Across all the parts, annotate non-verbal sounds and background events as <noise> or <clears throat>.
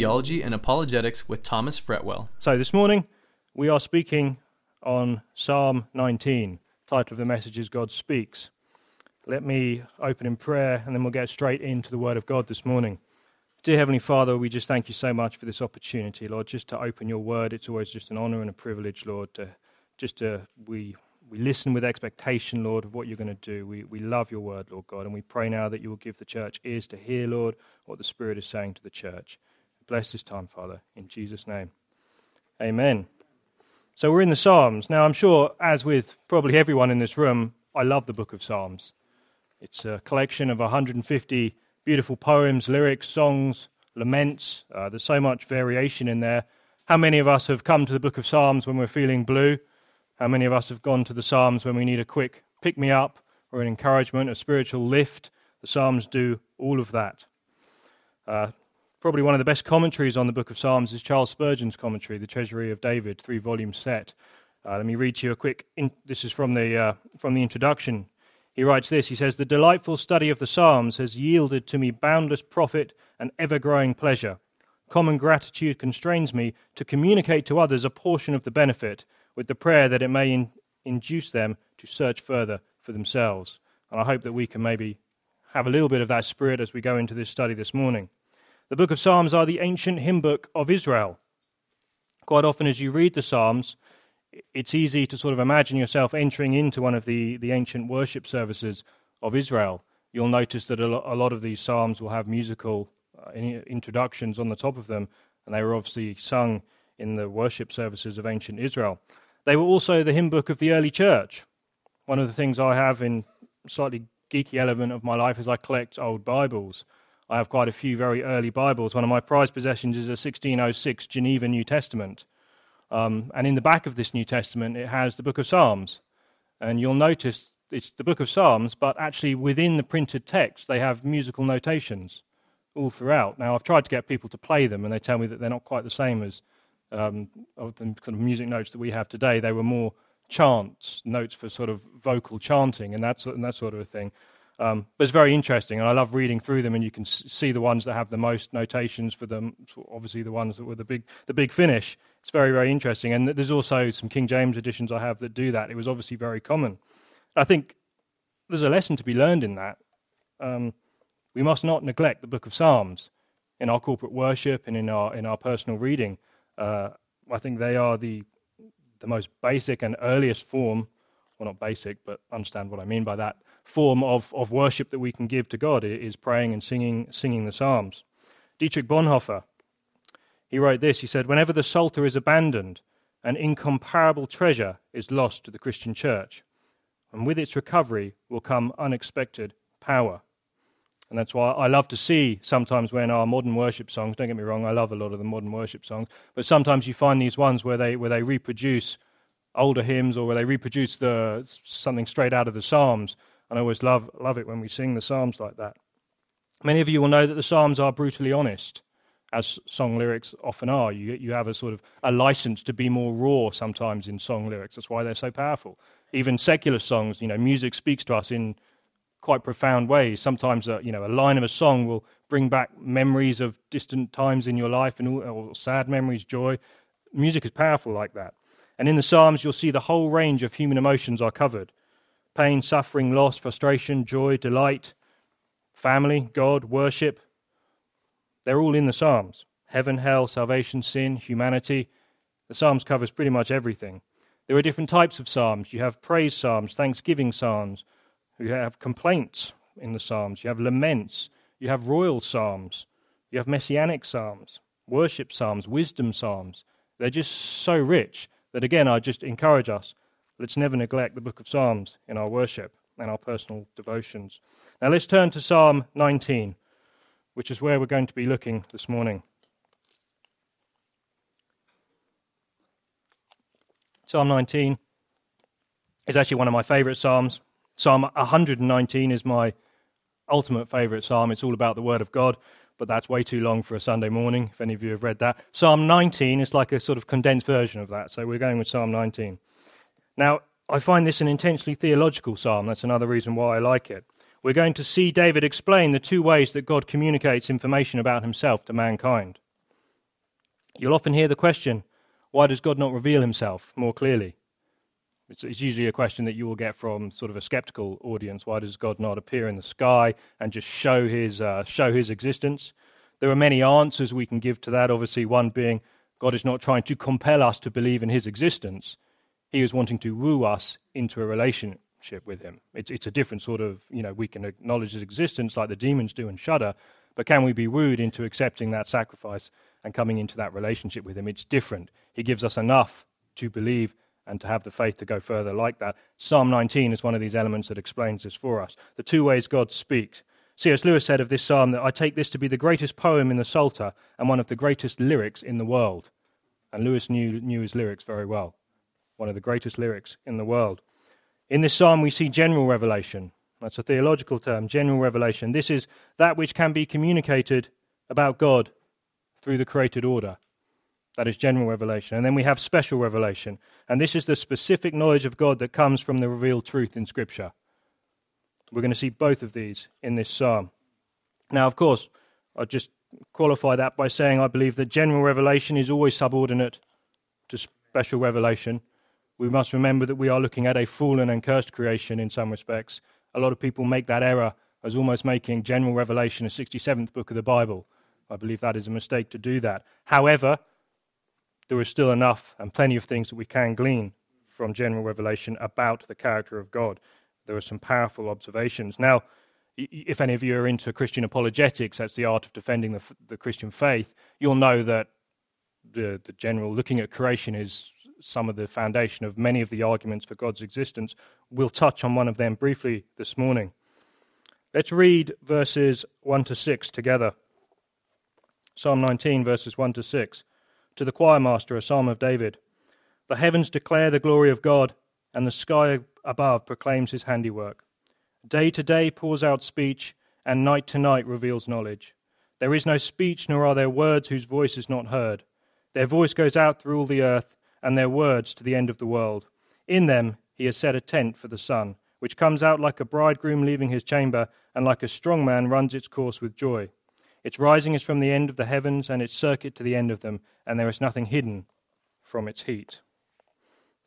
Theology and Apologetics with Thomas Fretwell. So, this morning we are speaking on Psalm 19. The title of the message is God Speaks. Let me open in prayer and then we'll get straight into the Word of God this morning. Dear Heavenly Father, we just thank you so much for this opportunity, Lord, just to open your Word. It's always just an honor and a privilege, Lord, to just to, we we listen with expectation, Lord, of what you're going to do. We, we love your word, Lord God, and we pray now that you will give the church ears to hear, Lord, what the Spirit is saying to the church. Bless this time, Father, in Jesus' name. Amen. So we're in the Psalms. Now, I'm sure, as with probably everyone in this room, I love the book of Psalms. It's a collection of 150 beautiful poems, lyrics, songs, laments. Uh, there's so much variation in there. How many of us have come to the book of Psalms when we're feeling blue? How many of us have gone to the Psalms when we need a quick pick me up or an encouragement, a spiritual lift? The Psalms do all of that. Uh, probably one of the best commentaries on the book of Psalms is Charles Spurgeon's commentary, The Treasury of David, three volume set. Uh, let me read to you a quick. In, this is from the uh, from the introduction. He writes this. He says, "The delightful study of the Psalms has yielded to me boundless profit and ever-growing pleasure. Common gratitude constrains me to communicate to others a portion of the benefit, with the prayer that it may in, induce them to search further for themselves. And I hope that we can maybe have a little bit of that spirit as we go into this study this morning. The book of Psalms are the ancient hymn book of Israel. Quite often, as you read the Psalms, it's easy to sort of imagine yourself entering into one of the, the ancient worship services of Israel. You'll notice that a lot of these Psalms will have musical uh, introductions on the top of them, and they were obviously sung in the worship services of ancient Israel. They were also the hymn book of the early church. One of the things I have in slightly geeky element of my life is I collect old Bibles. I have quite a few very early Bibles. One of my prized possessions is a 1606 Geneva New Testament. Um, and in the back of this New Testament, it has the book of Psalms. And you'll notice it's the book of Psalms, but actually within the printed text, they have musical notations all throughout. Now, I've tried to get people to play them, and they tell me that they're not quite the same as um, of the kind of music notes that we have today. They were more chants, notes for sort of vocal chanting and that, and that sort of a thing. Um, but it's very interesting, and I love reading through them. And you can see the ones that have the most notations for them. Obviously, the ones that were the big, the big finish. It's very, very interesting. And there's also some King James editions I have that do that. It was obviously very common. I think there's a lesson to be learned in that. Um, we must not neglect the Book of Psalms in our corporate worship and in our in our personal reading. Uh, I think they are the the most basic and earliest form, well, not basic, but understand what I mean by that form of, of worship that we can give to God is praying and singing singing the Psalms. Dietrich Bonhoeffer, he wrote this. He said, "Whenever the Psalter is abandoned, an incomparable treasure is lost to the Christian Church, and with its recovery will come unexpected power." And that's why I love to see sometimes when our modern worship songs, don't get me wrong, I love a lot of the modern worship songs, but sometimes you find these ones where they, where they reproduce older hymns or where they reproduce the, something straight out of the Psalms. And I always love, love it when we sing the Psalms like that. Many of you will know that the Psalms are brutally honest, as song lyrics often are. You, you have a sort of a license to be more raw sometimes in song lyrics. That's why they're so powerful. Even secular songs, you know, music speaks to us in quite profound ways. Sometimes, uh, you know, a line of a song will bring back memories of distant times in your life and all, or sad memories, joy. Music is powerful like that. And in the Psalms, you'll see the whole range of human emotions are covered pain, suffering, loss, frustration, joy, delight, family, God, worship. They're all in the Psalms heaven, hell, salvation, sin, humanity. The Psalms covers pretty much everything. There are different types of psalms. You have praise psalms, thanksgiving psalms, you have complaints in the Psalms. You have laments. You have royal Psalms. You have messianic Psalms, worship Psalms, wisdom Psalms. They're just so rich that, again, I just encourage us let's never neglect the book of Psalms in our worship and our personal devotions. Now, let's turn to Psalm 19, which is where we're going to be looking this morning. Psalm 19 is actually one of my favorite Psalms. Psalm 119 is my ultimate favorite psalm. It's all about the Word of God, but that's way too long for a Sunday morning, if any of you have read that. Psalm 19 is like a sort of condensed version of that, so we're going with Psalm 19. Now, I find this an intensely theological psalm. That's another reason why I like it. We're going to see David explain the two ways that God communicates information about himself to mankind. You'll often hear the question, why does God not reveal himself more clearly? It's, it's, usually a question that you will get from sort of a skeptical audience. Why does God not appear in the sky and just show his, uh, show his existence? There are many answers we can give to that. Obviously, one being God is not trying to compel us to believe in his existence. He was wanting to woo us into a relationship with him. It's, it's a different sort of, you know, we can acknowledge his existence like the demons do and shudder, but can we be wooed into accepting that sacrifice and coming into that relationship with him? It's different. He gives us enough to believe and to have the faith to go further like that. Psalm 19 is one of these elements that explains this for us. The two ways God speaks. C.S. Lewis said of this psalm that I take this to be the greatest poem in the Psalter and one of the greatest lyrics in the world. And Lewis knew, knew his lyrics very well. One of the greatest lyrics in the world. In this psalm, we see general revelation. That's a theological term, general revelation. This is that which can be communicated about God through the created order. That is general revelation. And then we have special revelation. And this is the specific knowledge of God that comes from the revealed truth in Scripture. We're going to see both of these in this psalm. Now, of course, I'll just qualify that by saying I believe that general revelation is always subordinate to special revelation. We must remember that we are looking at a fallen and cursed creation in some respects. A lot of people make that error as almost making general revelation a 67th book of the Bible. I believe that is a mistake to do that. However, there is still enough and plenty of things that we can glean from general revelation about the character of God there are some powerful observations. Now, if any of you are into Christian apologetics, that's the art of defending the, the Christian faith, you'll know that the, the general looking at creation is some of the foundation of many of the arguments for God's existence. We'll touch on one of them briefly this morning. Let's read verses 1 to 6 together. Psalm 19, verses 1 to 6. To the choir master, a psalm of David. The heavens declare the glory of God, and the sky above proclaims his handiwork. Day to day pours out speech, and night to night reveals knowledge. There is no speech, nor are there words whose voice is not heard. Their voice goes out through all the earth, and their words to the end of the world. In them he has set a tent for the sun, which comes out like a bridegroom leaving his chamber, and like a strong man runs its course with joy. Its rising is from the end of the heavens, and its circuit to the end of them, and there is nothing hidden from its heat.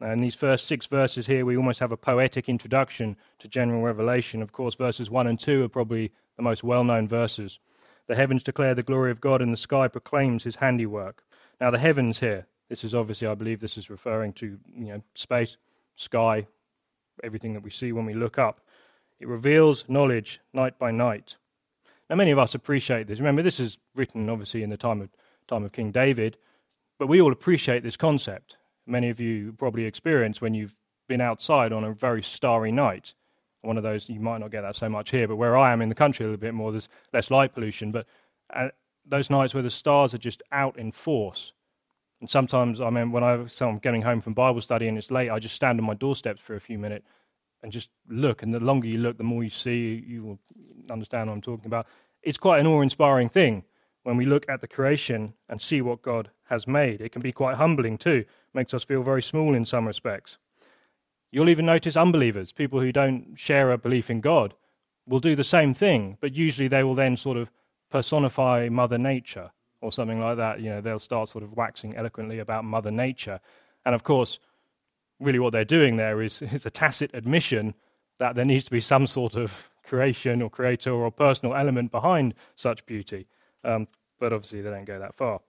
Uh, in these first six verses here, we almost have a poetic introduction to general revelation. Of course, verses 1 and 2 are probably the most well known verses. The heavens declare the glory of God, and the sky proclaims his handiwork. Now, the heavens here, this is obviously, I believe, this is referring to you know, space, sky, everything that we see when we look up. It reveals knowledge night by night. Now, many of us appreciate this. Remember, this is written obviously in the time of, time of King David, but we all appreciate this concept many of you probably experience when you've been outside on a very starry night. One of those, you might not get that so much here, but where I am in the country a little bit more, there's less light pollution. But uh, those nights where the stars are just out in force. And sometimes, I mean, when I, so I'm getting home from Bible study and it's late, I just stand on my doorsteps for a few minutes and just look. And the longer you look, the more you see, you will understand what I'm talking about. It's quite an awe inspiring thing when we look at the creation and see what God has made. It can be quite humbling too, makes us feel very small in some respects. You'll even notice unbelievers, people who don't share a belief in God, will do the same thing, but usually they will then sort of personify Mother Nature or something like that. You know, they'll start sort of waxing eloquently about Mother Nature. And of course, really what they're doing there is, <laughs> is a tacit admission that there needs to be some sort of creation or creator or personal element behind such beauty. Um, but obviously, they don't go that far.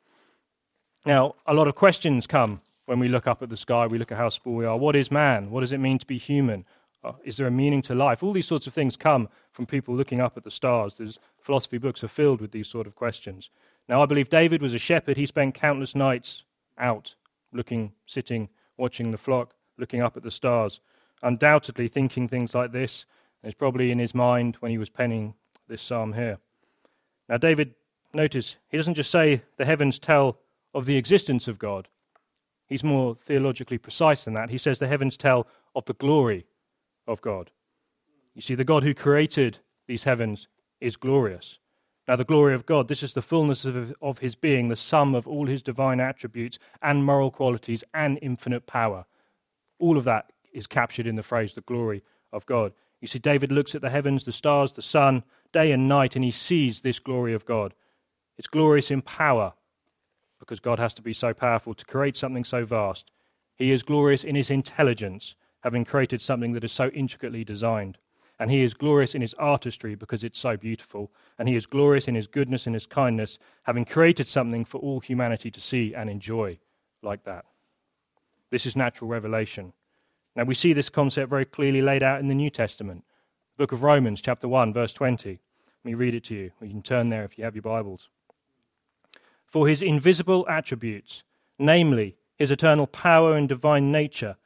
Now, a lot of questions come when we look up at the sky, we look at how small we are. What is man? What does it mean to be human? Uh, is there a meaning to life? All these sorts of things come from people looking up at the stars. There's philosophy books are filled with these sort of questions. Now, I believe David was a shepherd. He spent countless nights out, looking, sitting, watching the flock, looking up at the stars, undoubtedly thinking things like this. It's probably in his mind when he was penning this psalm here. Now, David, notice, he doesn't just say the heavens tell of the existence of God. He's more theologically precise than that. He says the heavens tell of the glory of God. You see, the God who created these heavens is glorious. Now, the glory of God, this is the fullness of, of his being, the sum of all his divine attributes and moral qualities and infinite power. All of that is captured in the phrase the glory of God. You see, David looks at the heavens, the stars, the sun, day and night, and he sees this glory of God. It's glorious in power, because God has to be so powerful to create something so vast. He is glorious in his intelligence, having created something that is so intricately designed. And he is glorious in his artistry because it's so beautiful. And he is glorious in his goodness and his kindness, having created something for all humanity to see and enjoy like that. This is natural revelation. Now we see this concept very clearly laid out in the New Testament. The book of Romans, chapter 1, verse 20. Let me read it to you. You can turn there if you have your Bibles. For his invisible attributes, namely his eternal power and divine nature,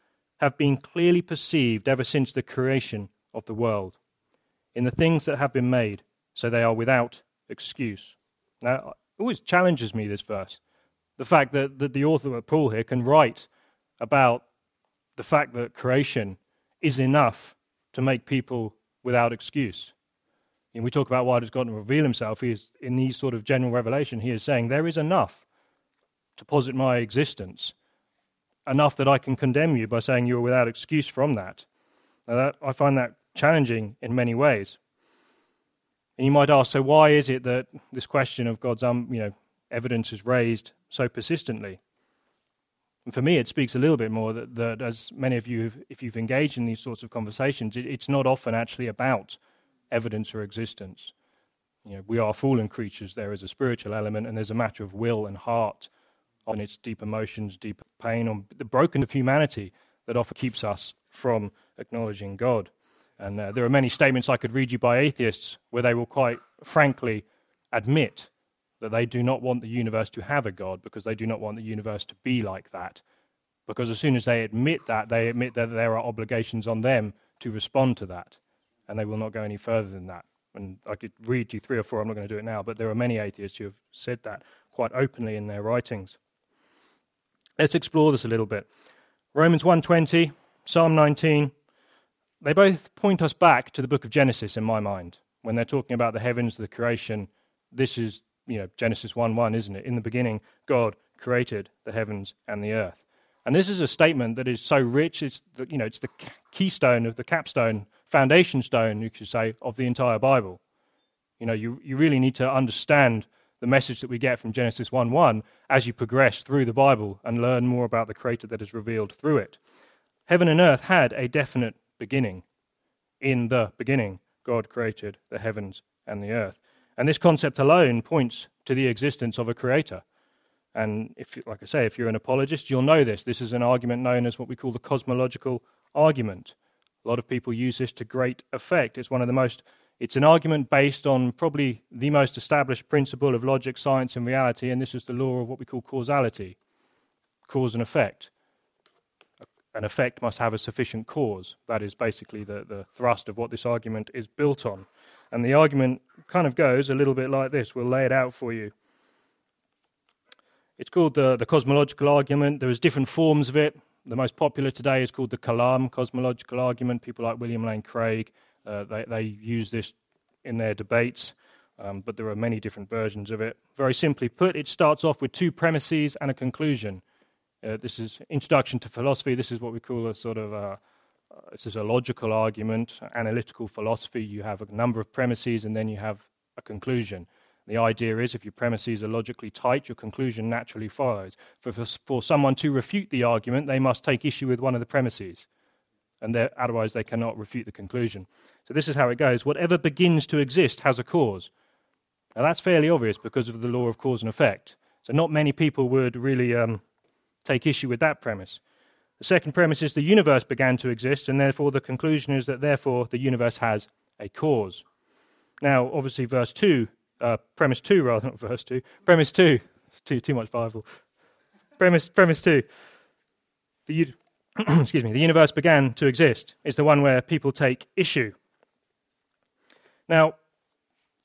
have been clearly perceived ever since the creation of the world, in the things that have been made, so they are without excuse. Now, it always challenges me, this verse. The fact that, that the author, of Paul, here can write about the fact that creation is enough to make people without excuse. And we talk about why does God reveal himself? He is, in these sort of general revelation, he is saying there is enough to posit my existence, enough that I can condemn you by saying you are without excuse from that. Now that I find that challenging in many ways. And you might ask, so why is it that this question of God's um, you know, evidence is raised so persistently? And for me, it speaks a little bit more that, that as many of you, if you've engaged in these sorts of conversations, it, it's not often actually about evidence or existence. You know, we are fallen creatures. There is a spiritual element, and there's a matter of will and heart, on its deep emotions, deep pain, on the broken of humanity that often keeps us from acknowledging God. And uh, there are many statements I could read you by atheists where they will quite frankly admit that they do not want the universe to have a God because they do not want the universe to be like that. Because as soon as they admit that, they admit that there are obligations on them to respond to that. And they will not go any further than that. And I could read you three or four, I'm not going to do it now, but there are many atheists who have said that quite openly in their writings. Let's explore this a little bit. Romans 1:20, Psalm 19, they both point us back to the book of Genesis in my mind. When they're talking about the heavens, the creation, this is, you know, Genesis 1 1, isn't it? In the beginning, God created the heavens and the earth. And this is a statement that is so rich, it's the, you know, it's the keystone of the capstone, foundation stone, you could say, of the entire Bible. You know, you, you really need to understand the message that we get from Genesis 1 1 as you progress through the Bible and learn more about the Creator that is revealed through it. Heaven and earth had a definite beginning. In the beginning, God created the heavens and the earth. And this concept alone points to the existence of a creator. And if, like I say, if you're an apologist, you'll know this. This is an argument known as what we call the cosmological argument. A lot of people use this to great effect. It's one of the most, it's an argument based on probably the most established principle of logic, science, and reality, and this is the law of what we call causality cause and effect an effect must have a sufficient cause. That is basically the, the thrust of what this argument is built on. And the argument kind of goes a little bit like this. We'll lay it out for you. It's called the, the cosmological argument. There's different forms of it. The most popular today is called the Kalam cosmological argument. People like William Lane Craig, uh, they, they use this in their debates, um, but there are many different versions of it. Very simply put, it starts off with two premises and a conclusion. Uh, this is introduction to philosophy. This is what we call a sort of a, uh, this is a logical argument, analytical philosophy. You have a number of premises and then you have a conclusion. The idea is if your premises are logically tight, your conclusion naturally follows. For, for, for someone to refute the argument, they must take issue with one of the premises, and otherwise they cannot refute the conclusion. So this is how it goes. Whatever begins to exist has a cause. Now that's fairly obvious because of the law of cause and effect. So not many people would really um, take issue with that premise. The second premise is the universe began to exist, and therefore the conclusion is that therefore the universe has a cause. Now, obviously, verse 2, uh, premise 2, rather, not verse 2, premise 2, <laughs> too, too much Bible. premise, premise 2, the, <clears throat> excuse me, the universe began to exist is the one where people take issue. Now,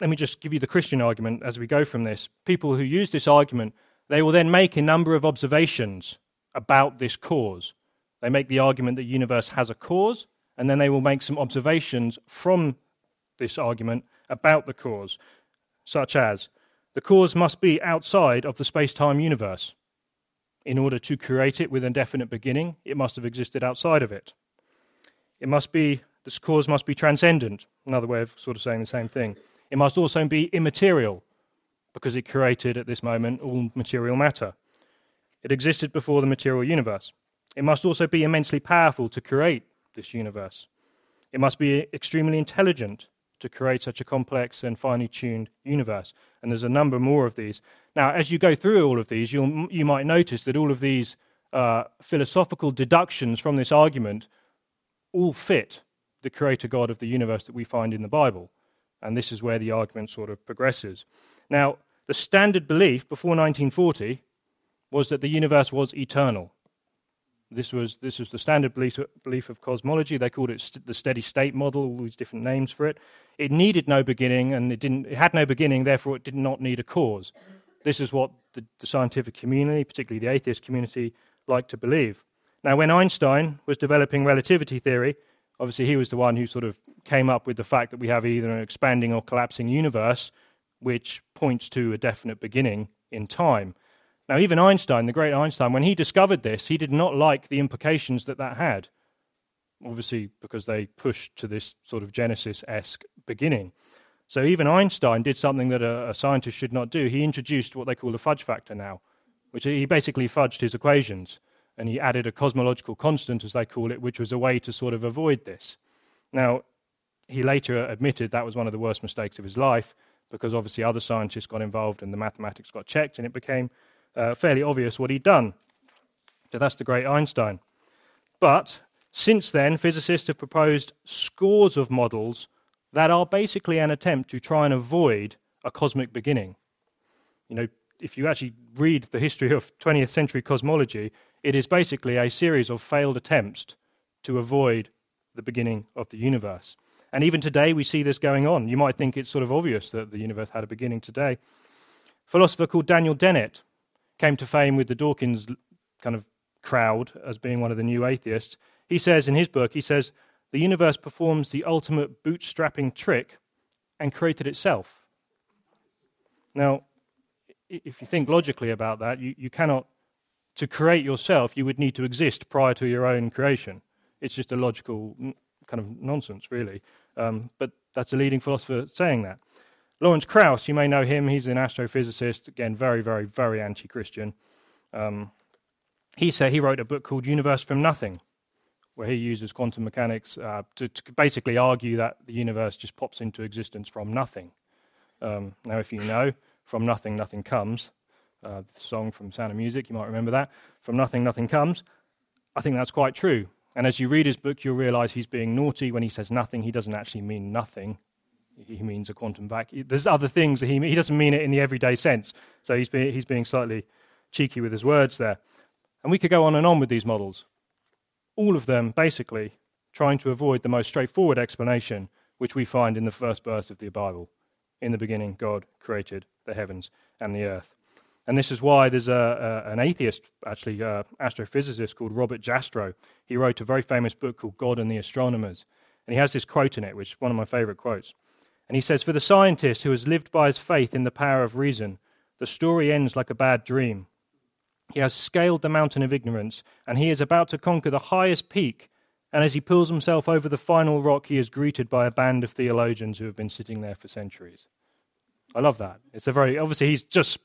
let me just give you the Christian argument as we go from this. People who use this argument they will then make a number of observations about this cause. They make the argument that the universe has a cause, and then they will make some observations from this argument about the cause, such as the cause must be outside of the space time universe. In order to create it with a definite beginning, it must have existed outside of it. It must be, this cause must be transcendent, another way of sort of saying the same thing. It must also be immaterial, because it created at this moment all material matter. It existed before the material universe. It must also be immensely powerful to create this universe. It must be extremely intelligent to create such a complex and finely tuned universe. And there's a number more of these. Now, as you go through all of these, you you might notice that all of these uh, philosophical deductions from this argument all fit the creator God of the universe that we find in the Bible. And this is where the argument sort of progresses. Now, the standard belief before 1940 was that the universe was eternal. This was, this was the standard belief, belief of cosmology. They called it st- the steady state model, all these different names for it. It needed no beginning, and it, didn't, it had no beginning, therefore, it did not need a cause. This is what the, the scientific community, particularly the atheist community, liked to believe. Now, when Einstein was developing relativity theory, obviously he was the one who sort of came up with the fact that we have either an expanding or collapsing universe, which points to a definite beginning in time. Now, even Einstein, the great Einstein, when he discovered this, he did not like the implications that that had. Obviously, because they pushed to this sort of Genesis esque beginning. So, even Einstein did something that a, a, scientist should not do. He introduced what they call the fudge factor now, which he basically fudged his equations and he added a cosmological constant, as they call it, which was a way to sort of avoid this. Now, he later admitted that was one of the worst mistakes of his life because obviously other scientists got involved and the mathematics got checked and it became uh, fairly obvious what he'd done. So that's the great Einstein. But since then, physicists have proposed scores of models that are basically an attempt to try and avoid a cosmic beginning. You know, if you actually read the history of 20th century cosmology, it is basically a series of failed attempts to avoid the beginning of the universe. And even today, we see this going on. You might think it's sort of obvious that the universe had a beginning today. A philosopher called Daniel Dennett came to fame with the Dawkins kind of crowd as being one of the new atheists. He says in his book, he says, the universe performs the ultimate bootstrapping trick and created itself. Now, if you think logically about that, you, you cannot, to create yourself, you would need to exist prior to your own creation. It's just a logical kind of nonsense, really. Um, but that's a leading philosopher saying that. Lawrence Krauss, you may know him. He's an astrophysicist. Again, very, very, very anti-Christian. Um, he said he wrote a book called Universe from Nothing, where he uses quantum mechanics uh, to, to, basically argue that the universe just pops into existence from nothing. Um, now, if you know, from nothing, nothing comes. Uh, the song from Sound of Music, you might remember that. From nothing, nothing comes. I think that's quite true. And as you read his book, you'll realize he's being naughty when he says nothing. He doesn't actually mean nothing he means a quantum vacuum. There's other things that he he doesn't mean it in the everyday sense. So he's he's being slightly cheeky with his words there. And we could go on and on with these models. All of them basically trying to avoid the most straightforward explanation which we find in the first verse of the Bible. In the beginning, God created the heavens and the earth. And this is why there's a, a, an atheist, actually, uh, astrophysicist called Robert Jastrow. He wrote a very famous book called God and the Astronomers. And he has this quote in it, which is one of my favorite quotes. And he says, For the scientist who has lived by his faith in the power of reason, the story ends like a bad dream. He has scaled the mountain of ignorance, and he is about to conquer the highest peak. And as he pulls himself over the final rock, he is greeted by a band of theologians who have been sitting there for centuries. I love that. It's a very, obviously, he's just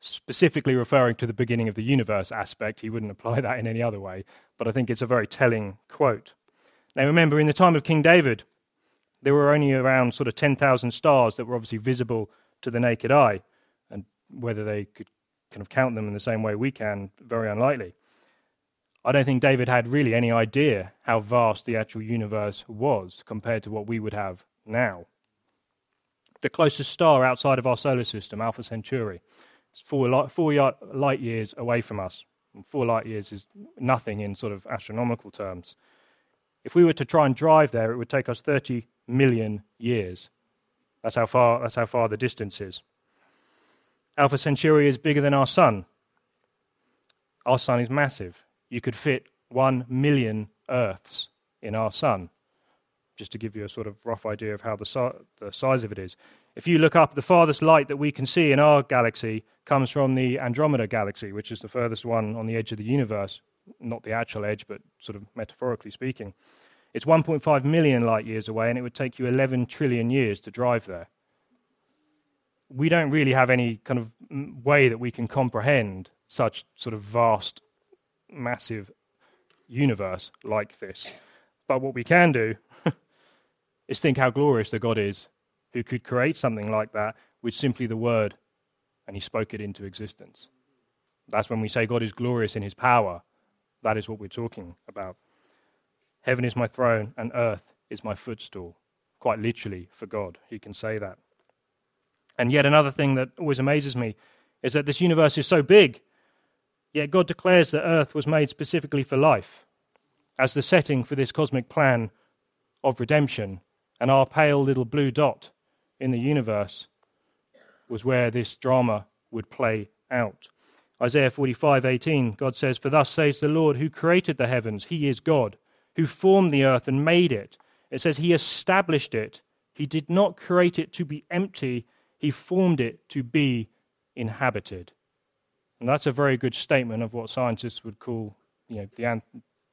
specifically referring to the beginning of the universe aspect. He wouldn't apply <laughs> that in any other way, but I think it's a very telling quote. Now, remember, in the time of King David, there were only around sort of 10,000 stars that were obviously visible to the naked eye. And whether they could kind of count them in the same way we can, very unlikely. I don't think David had really any idea how vast the actual universe was compared to what we would have now. The closest star outside of our solar system, Alpha Centauri, four light, four light years away from us. Four light years is nothing in sort of astronomical terms. If we were to try and drive there, it would take us 30 million years. That's how far, that's how far the distance is. Alpha Centauri is bigger than our sun. Our sun is massive. You could fit one million Earths in our sun, just to give you a sort of rough idea of how the, si- the size of it is. If you look up, the farthest light that we can see in our galaxy comes from the Andromeda galaxy, which is the furthest one on the edge of the universe, not the actual edge, but sort of metaphorically speaking. It's 1.5 million light years away, and it would take you 11 trillion years to drive there. we don't really have any kind of way that we can comprehend such sort of vast, massive universe like this. But what we can do <laughs> is think how glorious the God is who could create something like that with simply the word and he spoke it into existence. That's when we say God is glorious in his power. That is what we're talking about. Heaven is my throne and earth is my footstool. Quite literally, for God, he can say that. And yet, another thing that always amazes me is that this universe is so big, yet God declares that earth was made specifically for life as the setting for this cosmic plan of redemption. And our pale little blue dot in the universe was where this drama would play out. Isaiah 45:18 God says for thus says the Lord who created the heavens he is God who formed the earth and made it. It says he established it. He did not create it to be empty. He formed it to be inhabited. And that's a very good statement of what scientists would call you know the,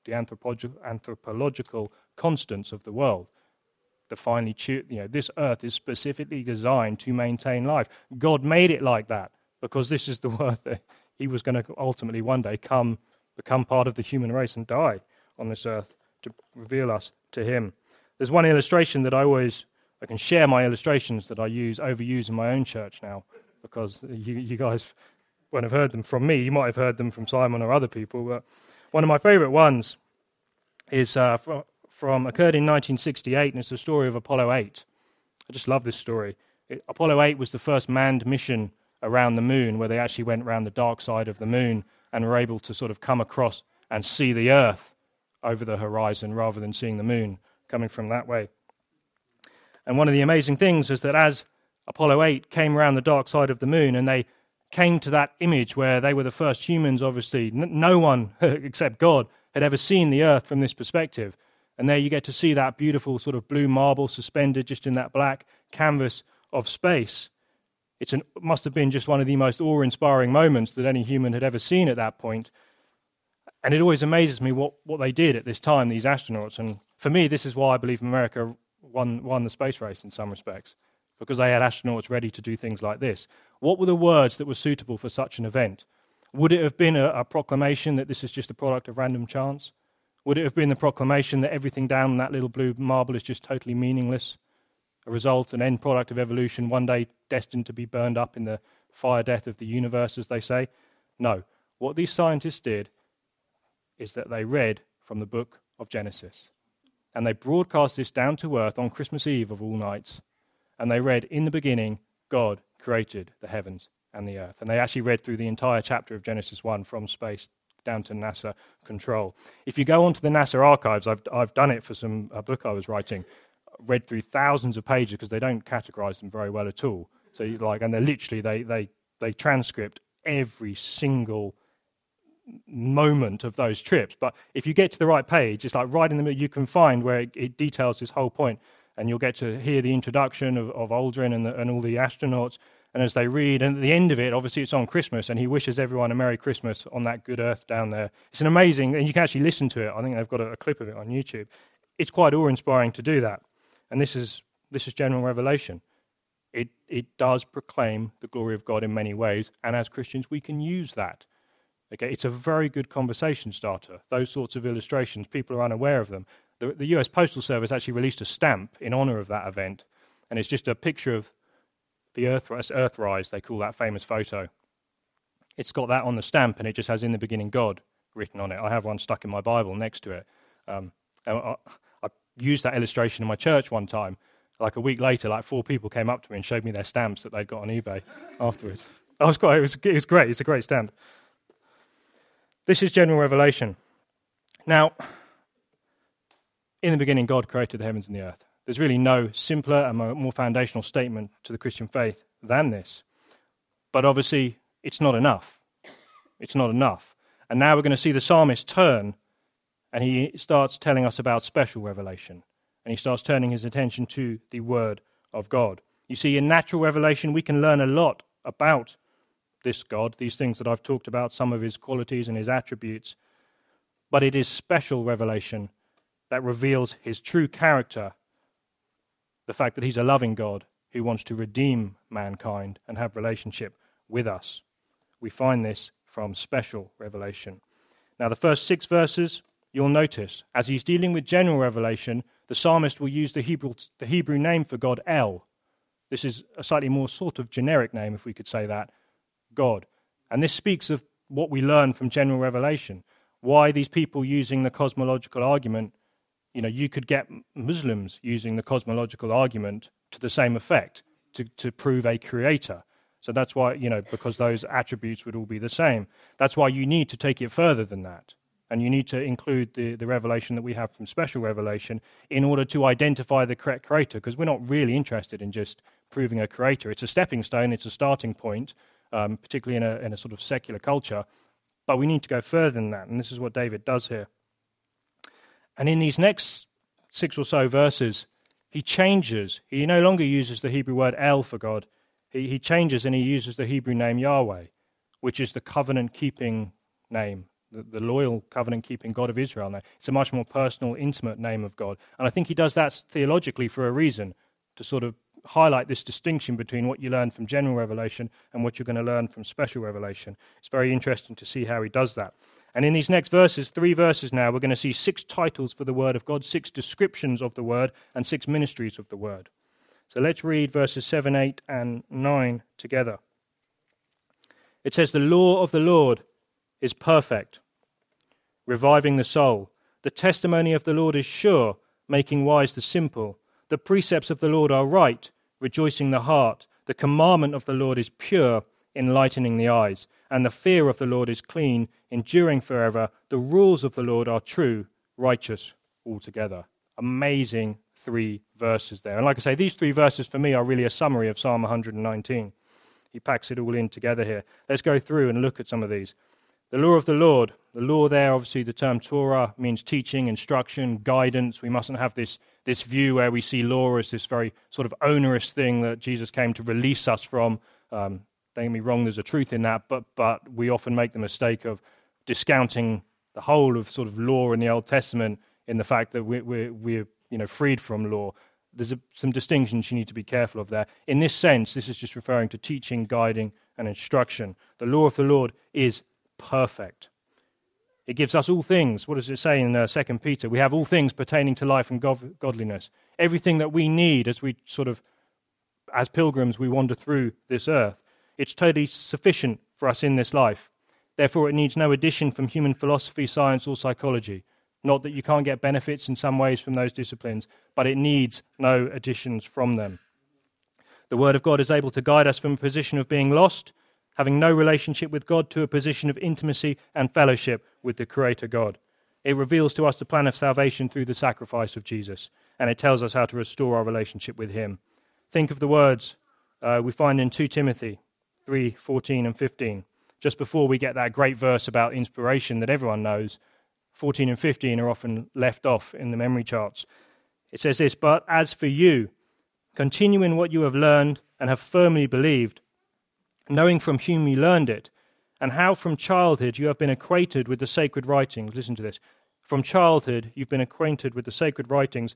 the anthropological, anthropological constants of the world tuned, you know, this earth is specifically designed to maintain life. God made it like that because this is the <laughs> earth that he was going to ultimately one day come, become part of the human race and die on this earth to reveal us to him. There's one illustration that I always, I can share my illustrations that I use, overuse in my own church now because you, you guys won't have heard them from me. You might have heard them from Simon or other people. But one of my favorite ones is uh, from occurred in 1968, and it's the story of Apollo 8. I just love this story. It, Apollo 8 was the first manned mission around the moon, where they actually went around the dark side of the moon and were able to sort of come across and see the Earth over the horizon rather than seeing the moon coming from that way. And one of the amazing things is that as Apollo 8 came around the dark side of the moon and they came to that image where they were the first humans, obviously, no one <laughs> except God had ever seen the Earth from this perspective. And there you get to see that beautiful sort of blue marble suspended just in that black canvas of space. It must have been just one of the most awe inspiring moments that any human had ever seen at that point. And it always amazes me what, what they did at this time, these astronauts. And for me, this is why I believe America won, won the space race in some respects, because they had astronauts ready to do things like this. What were the words that were suitable for such an event? Would it have been a, a proclamation that this is just a product of random chance? Would it have been the proclamation that everything down on that little blue marble is just totally meaningless? A result, an end product of evolution, one day destined to be burned up in the fire death of the universe, as they say? No. What these scientists did is that they read from the book of Genesis. And they broadcast this down to earth on Christmas Eve of all nights. And they read, In the beginning, God created the heavens and the earth. And they actually read through the entire chapter of Genesis 1 from space down to NASA control. If you go onto the NASA archives, I've, I've done it for some a book I was writing, read through thousands of pages because they don't categorize them very well at all. So you like, and they're literally they they they transcript every single moment of those trips. But if you get to the right page, it's like right in the middle, you can find where it, it details this whole point, and you'll get to hear the introduction of, of Aldrin and, the, and all the astronauts, and as they read, and at the end of it, obviously it's on Christmas, and he wishes everyone a Merry Christmas on that good earth down there. It's an amazing, and you can actually listen to it. I think they've got a, a clip of it on YouTube. It's quite awe-inspiring to do that, and this is this is general revelation. It it does proclaim the glory of God in many ways, and as Christians, we can use that. Okay, it's a very good conversation starter. Those sorts of illustrations, people are unaware of them. The, the U.S. Postal Service actually released a stamp in honor of that event, and it's just a picture of the Earth, Earthrise, they call that famous photo. It's got that on the stamp, and it just has "In the beginning, God" written on it. I have one stuck in my Bible next to it. Um, I, I used that illustration in my church one time. Like a week later, like four people came up to me and showed me their stamps that they'd got on eBay afterwards. <laughs> I was quite, it was, it was great. It's a great stamp. This is general revelation. Now, in the beginning, God created the heavens and the earth. There's really no simpler and more foundational statement to the Christian faith than this. But obviously, it's not enough. It's not enough. And now we're going to see the psalmist turn and he starts telling us about special revelation. And he starts turning his attention to the Word of God. You see, in natural revelation, we can learn a lot about this God, these things that I've talked about, some of his qualities and his attributes. But it is special revelation that reveals his true character the fact that he's a loving God who wants to redeem mankind and have relationship with us. We find this from special revelation. Now, the first six verses, you'll notice, as he's dealing with general revelation, the psalmist will use the Hebrew, the Hebrew name for God, El. This is a slightly more sort of generic name, if we could say that, God. And this speaks of what we learn from general revelation. Why these people using the cosmological argument, you know, you could get Muslims using the cosmological argument to the same effect, to, to prove a creator. So that's why, you know, because those attributes would all be the same. That's why you need to take it further than that. And you need to include the, the revelation that we have from special revelation in order to identify the correct creator, because we're not really interested in just proving a creator. It's a stepping stone, it's a starting point, um, particularly in a, in a sort of secular culture. But we need to go further than that. And this is what David does here. And in these next six or so verses, he changes. He no longer uses the Hebrew word El for God, he, he changes and he uses the Hebrew name Yahweh, which is the covenant keeping name, the, the loyal covenant keeping God of Israel Now, It's a much more personal, intimate name of God. And I think he does that theologically for a reason, to sort of highlight this distinction between what you learn from general revelation and what you're going to learn from special revelation. It's very interesting to see how he does that. And in these next verses, three verses now, we're going to see six titles for the Word of God, six descriptions of the Word, and six ministries of the Word. So let's read verses 7, 8, and 9 together. It says, The law of the Lord is perfect, reviving the soul. The testimony of the Lord is sure, making wise the simple. The precepts of the Lord are right, rejoicing the heart. The commandment of the Lord is pure, enlightening the eyes. And the fear of the Lord is clean, enduring forever. The rules of the Lord are true, righteous altogether. Amazing three verses there. And like I say, these three verses for me are really a summary of Psalm 119. He packs it all in together here. Let's go through and look at some of these. The law of the Lord. The law there, obviously, the term Torah means teaching, instruction, guidance. We mustn't have this, this view where we see law as this very sort of onerous thing that Jesus came to release us from. Um, don't get me wrong, there's a truth in that, but, but we often make the mistake of discounting the whole of sort of law in the Old Testament in the fact that we're, we're, we're you know, freed from law. There's a, some distinctions you need to be careful of there. In this sense, this is just referring to teaching, guiding, and instruction. The law of the Lord is perfect. It gives us all things. What does it say in uh, 2 Peter? We have all things pertaining to life and godliness. Everything that we need as we sort of, as pilgrims, we wander through this earth. It's totally sufficient for us in this life. Therefore, it needs no addition from human philosophy, science, or psychology. Not that you can't get benefits in some ways from those disciplines, but it needs no additions from them. The Word of God is able to guide us from a position of being lost, having no relationship with God, to a position of intimacy and fellowship with the Creator God. It reveals to us the plan of salvation through the sacrifice of Jesus, and it tells us how to restore our relationship with Him. Think of the words uh, we find in 2 Timothy 3 14 and 15, just before we get that great verse about inspiration that everyone knows 14 and 15 are often left off in the memory charts. It says this But as for you, continue in what you have learned and have firmly believed, knowing from whom you learned it, and how from childhood you have been acquainted with the sacred writings. Listen to this. From childhood you've been acquainted with the sacred writings,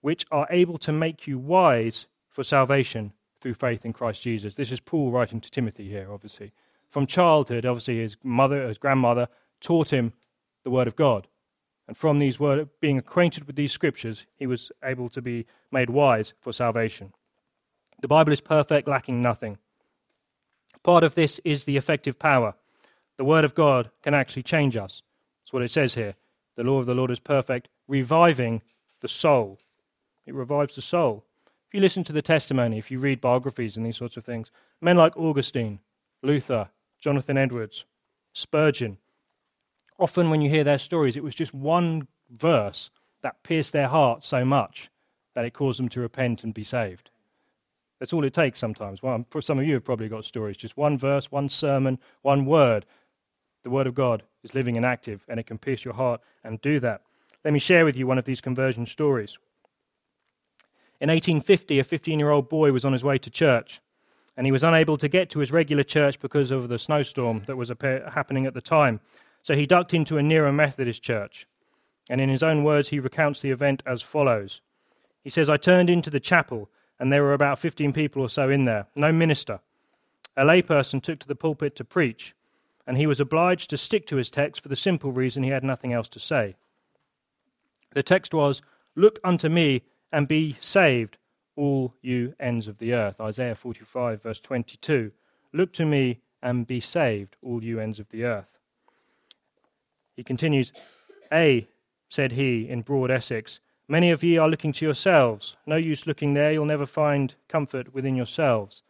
which are able to make you wise for salvation through faith in Christ Jesus. This is Paul writing to Timothy here, obviously. From childhood, obviously, his mother, his grandmother, taught him the Word of God. And from these word, being acquainted with these scriptures, he was able to be made wise for salvation. The Bible is perfect, lacking nothing. Part of this is the effective power. The Word of God can actually change us. That's what it says here. The law of the Lord is perfect, reviving the soul. It revives the soul. If you listen to the testimony, if you read biographies and these sorts of things, men like Augustine, Luther, Jonathan Edwards, Spurgeon, often when you hear their stories, it was just one verse that pierced their heart so much that it caused them to repent and be saved. That's all it takes sometimes. Well, some of you have probably got stories. Just one verse, one sermon, one word. The Word of God is living and active, and it can pierce your heart and do that. Let me share with you one of these conversion stories. In 1850, a 15 year old boy was on his way to church, and he was unable to get to his regular church because of the snowstorm that was happening at the time. So he ducked into a nearer Methodist church. And in his own words, he recounts the event as follows He says, I turned into the chapel, and there were about 15 people or so in there, no minister. A layperson took to the pulpit to preach, and he was obliged to stick to his text for the simple reason he had nothing else to say. The text was, Look unto me and be saved, all you ends of the earth. Isaiah 45, verse 22. Look to me and be saved, all you ends of the earth. He continues, A, said he in broad Essex, many of ye are looking to yourselves. No use looking there, you'll never find comfort within yourselves.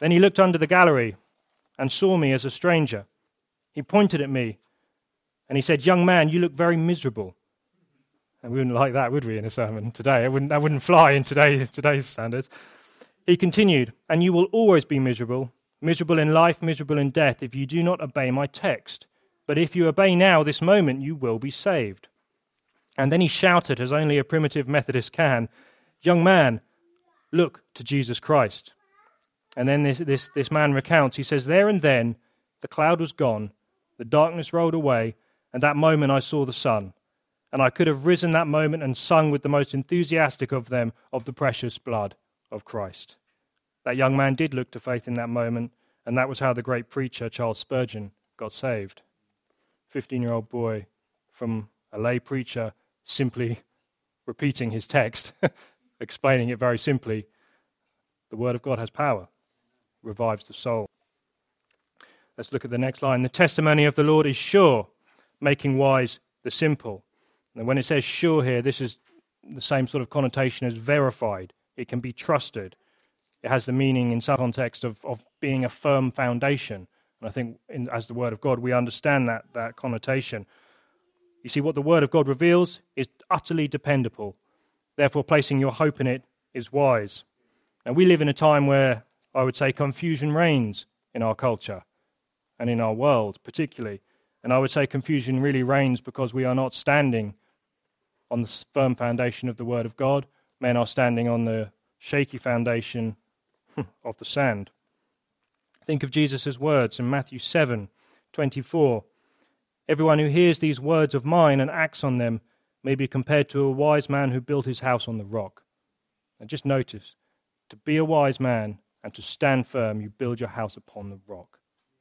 Then he looked under the gallery and saw me as a stranger. He pointed at me and he said, Young man, you look very miserable. And we wouldn't like that, would we, in a sermon today? Wouldn't, that wouldn't fly in today, today's standards. He continued, And you will always be miserable, miserable in life, miserable in death, if you do not obey my text. But if you obey now, this moment, you will be saved. And then he shouted, as only a primitive Methodist can, Young man, look to Jesus Christ. And then this, this, this man recounts, he says, There and then the cloud was gone, the darkness rolled away, and that moment I saw the sun and I could have risen that moment and sung with the most enthusiastic of them of the precious blood of Christ. That young man did look to faith in that moment, and that was how the great preacher Charles Spurgeon got saved. 15 year old boy from a lay preacher simply repeating his text, <laughs> explaining it very simply. The Word of God has power, revives the soul. Let's look at the next line. The testimony of the Lord is sure, making wise the simple. And when it says sure here, this is the same sort of connotation as verified. It can be trusted. It has the meaning in some context of, of being a firm foundation. And I think, in, as the Word of God, we understand that, that connotation. You see, what the Word of God reveals is utterly dependable. Therefore, placing your hope in it is wise. Now, we live in a time where I would say confusion reigns in our culture and in our world, particularly. And I would say confusion really reigns because we are not standing on the firm foundation of the Word of God. Men are standing on the shaky foundation hmm, of the sand. Think of Jesus' words in Matthew 7 24. Everyone who hears these words of mine and acts on them may be compared to a wise man who built his house on the rock. And just notice to be a wise man and to stand firm, you build your house upon the rock,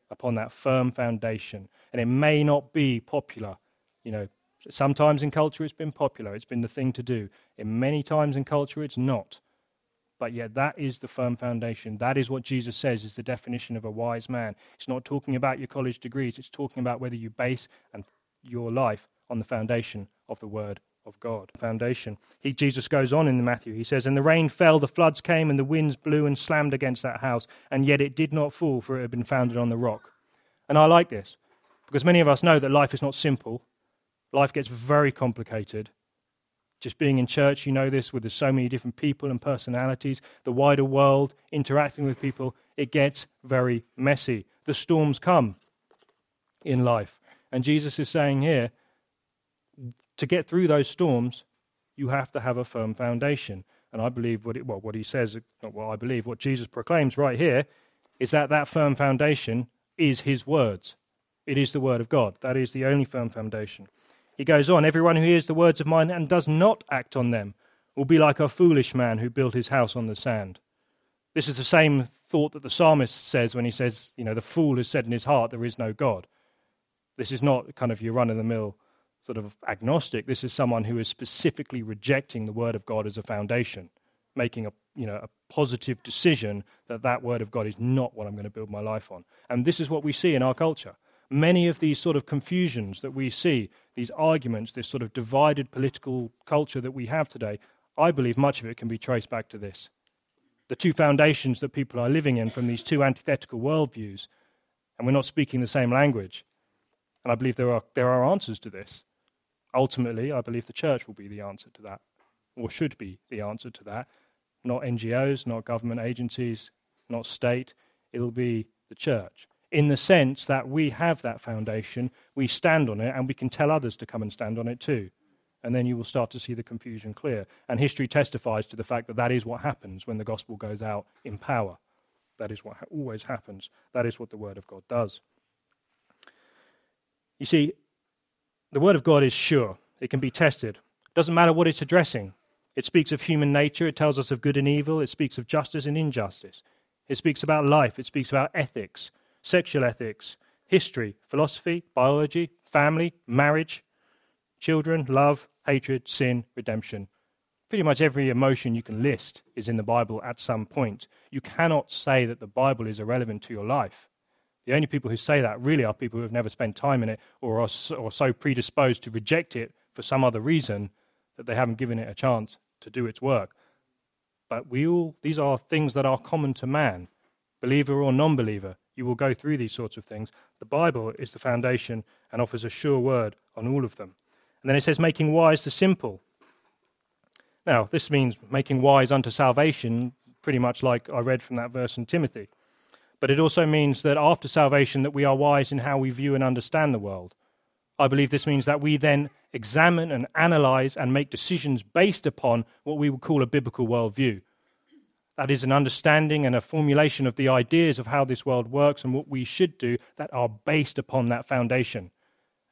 upon that firm foundation. And it may not be popular, you know, Sometimes in culture it's been popular, it's been the thing to do. In many times in culture it's not. But yet that is the firm foundation. That is what Jesus says is the definition of a wise man. It's not talking about your college degrees, it's talking about whether you base and your life on the foundation of the word of God. Foundation. He, Jesus goes on in the Matthew. He says, And the rain fell, the floods came, and the winds blew and slammed against that house, and yet it did not fall, for it had been founded on the rock. And I like this, because many of us know that life is not simple life gets very complicated. Just being in church, you know this, with so many different people and personalities, the wider world, interacting with people, it gets very messy. The storms come in life. And Jesus is saying here, to get through those storms, you have to have a firm foundation. And I believe what, it, well, what he says, not what I believe, what Jesus proclaims right here, is that that firm foundation is his words. It is the word of God. That is the only firm foundation. He goes on, Everyone who hears the words of mine and does not act on them will be like a foolish man who built his house on the sand. This is the same thought that the psalmist says when he says, You know, the fool has said in his heart, There is no God. This is not kind of your run of the mill sort of agnostic. This is someone who is specifically rejecting the word of God as a foundation, making a you know a positive decision that that word of God is not what I'm going to build my life on. And this is what we see in our culture many of these sort of confusions that we see, these arguments, this sort of divided political culture that we have today, I believe much of it can be traced back to this. The two foundations that people are living in from these two antithetical worldviews, and we're not speaking the same language. And I believe there are, there are answers to this. Ultimately, I believe the church will be the answer to that, or should be the answer to that. Not NGOs, not government agencies, not state. It'll be the church in the sense that we have that foundation, we stand on it, and we can tell others to come and stand on it too. And then you will start to see the confusion clear. And history testifies to the fact that that is what happens when the gospel goes out in power. That is what ha- always happens. That is what the Word of God does. You see, the Word of God is sure, it can be tested. It doesn't matter what it's addressing. It speaks of human nature. It tells us of good and evil. It speaks of justice and injustice. It speaks about life. It speaks about ethics, sexual ethics, history, philosophy, biology, family, marriage, children, love, hatred, sin, redemption. Pretty much every emotion you can list is in the Bible at some point. You cannot say that the Bible is irrelevant to your life. The only people who say that really are people who have never spent time in it or are so, or so predisposed to reject it for some other reason that they haven't given it a chance to do its work. But we all, these are things that are common to man, believer or non believer. You will go through these sorts of things. The Bible is the foundation and offers a sure word on all of them. And then it says, making wise the simple. Now, this means making wise unto salvation, pretty much like I read from that verse in Timothy. But it also means that after salvation that we are wise in how we view and understand the world. I believe this means that we then examine and analyze and make decisions based upon what we would call a biblical worldview. That is an understanding and a formulation of the ideas of how this world works and what we should do that are based upon that foundation.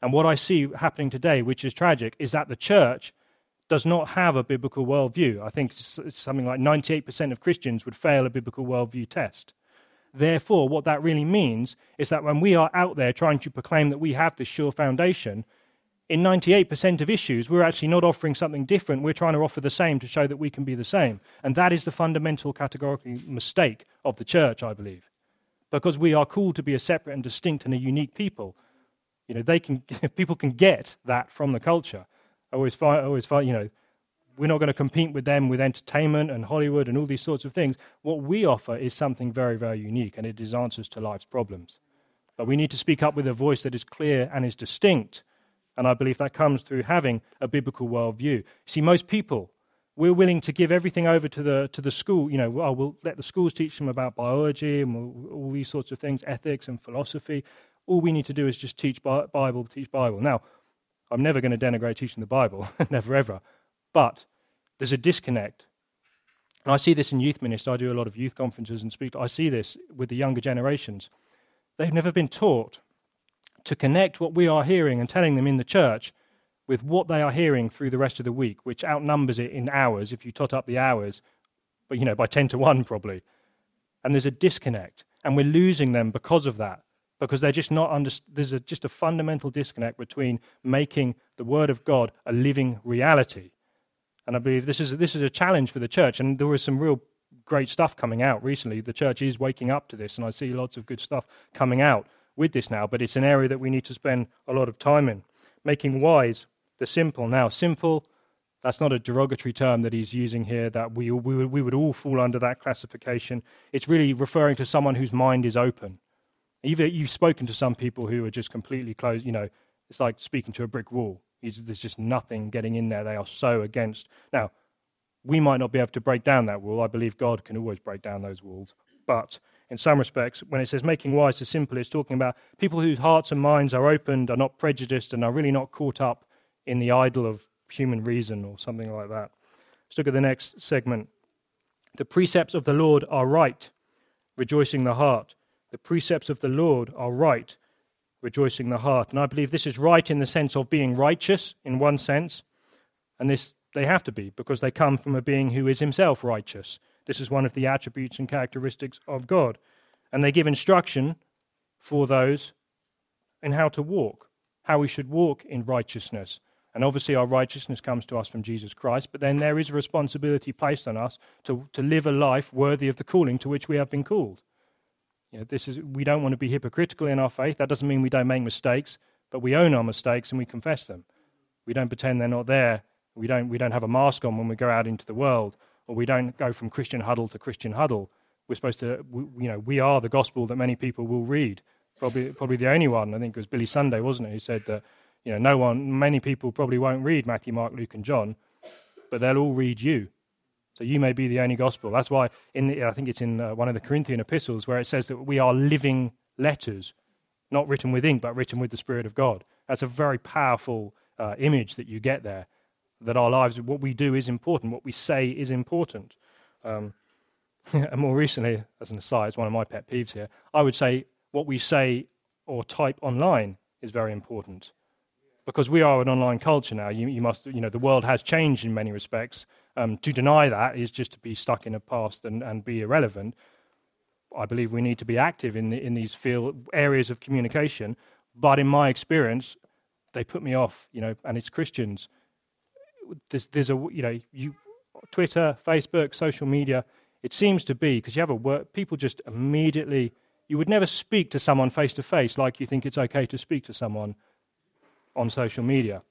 And what I see happening today, which is tragic, is that the church does not have a biblical worldview. I think something like 98% of Christians would fail a biblical worldview test. Therefore, what that really means is that when we are out there trying to proclaim that we have this sure foundation, in 98% of issues, we're actually not offering something different. We're trying to offer the same to show that we can be the same. And that is the fundamental categorical mistake of the church, I believe. Because we are called to be a separate and distinct and a unique people. You know, they can, <laughs> people can get that from the culture. I always find, always find, you know, we're not going to compete with them with entertainment and Hollywood and all these sorts of things. What we offer is something very, very unique, and it is answers to life's problems. But we need to speak up with a voice that is clear and is distinct. And I believe that comes through having a biblical worldview. See, most people, we're willing to give everything over to the, to the school. You know, well, we'll let the schools teach them about biology and we'll, all these sorts of things, ethics and philosophy. All we need to do is just teach Bible, teach Bible. Now, I'm never going to denigrate teaching the Bible, <laughs> never ever. But there's a disconnect. And I see this in youth ministry. I do a lot of youth conferences and speak. I see this with the younger generations. They've never been taught to connect what we are hearing and telling them in the church with what they are hearing through the rest of the week, which outnumbers it in hours if you tot up the hours, but you know, by <laughs> 10 to 1 probably. And there's a disconnect, and we're losing them because of that because they're just not under, there's a, just a fundamental disconnect between making the word of God a living reality and I believe this is, this is a challenge for the church. And there was some real great stuff coming out recently. The church is waking up to this, and I see lots of good stuff coming out with this now. But it's an area that we need to spend a lot of time in. Making wise the simple. Now, simple, that's not a derogatory term that he's using here, that we, we, we would all fall under that classification. It's really referring to someone whose mind is open. Even you've spoken to some people who are just completely closed, you know, it's like speaking to a brick wall. There's just nothing getting in there. They are so against. Now, we might not be able to break down that wall. I believe God can always break down those walls. But in some respects, when it says making wise the simple, it's talking about people whose hearts and minds are opened, are not prejudiced, and are really not caught up in the idol of human reason or something like that. Let's look at the next segment. The precepts of the Lord are right, rejoicing the heart. The precepts of the Lord are right, rejoicing the heart. And I believe this is right in the sense of being righteous, in one sense. And this they have to be, because they come from a being who is himself righteous. This is one of the attributes and characteristics of God. And they give instruction for those in how to walk, how we should walk in righteousness. And obviously, our righteousness comes to us from Jesus Christ, but then there is a responsibility placed on us to, to live a life worthy of the calling to which we have been called. You know, this is, we don't want to be hypocritical in our faith. That doesn't mean we don't make mistakes, but we own our mistakes and we confess them. We don't pretend they're not there. We don't, we don't have a mask on when we go out into the world, or we don't go from Christian huddle to Christian huddle. We're supposed to, we, you know, we are the gospel that many people will read. Probably, probably the only one, I think it was Billy Sunday, wasn't it, who said that, you know, no one, many people probably won't read Matthew, Mark, Luke, and John, but they'll all read you. So you may be the only gospel. That's why in the, I think it's in uh, one of the Corinthian epistles where it says that we are living letters, not written with ink, but written with the Spirit of God. That's a very powerful uh, image that you get there. That our lives, what we do is important, what we say is important. Um, <laughs> and more recently, as an aside, it's one of my pet peeves here. I would say what we say or type online is very important because we are an online culture now. You, you must, you know, the world has changed in many respects, Um, to deny that is just to be stuck in a past and, and be irrelevant. I believe we need to be active in, the, in these field areas of communication. But in my experience, they put me off, you know, and it's Christians. There's, there's a, you know, you, Twitter, Facebook, social media, it seems to be because you have a work. people just immediately, you would never speak to someone face to face like you think it's okay to speak to someone on social media.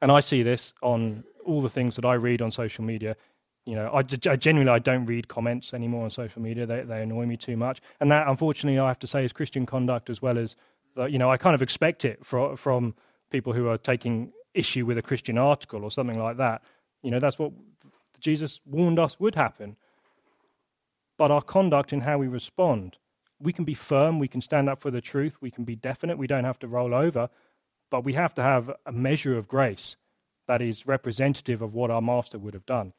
And I see this on all the things that I read on social media. You know, I, I genuinely I don't read comments anymore on social media. They they annoy me too much, and that unfortunately I have to say is Christian conduct as well as the, you know I kind of expect it from from people who are taking issue with a Christian article or something like that. You know, that's what Jesus warned us would happen. But our conduct in how we respond, we can be firm, we can stand up for the truth, we can be definite, we don't have to roll over, but we have to have a measure of grace that is representative of what our master would have done.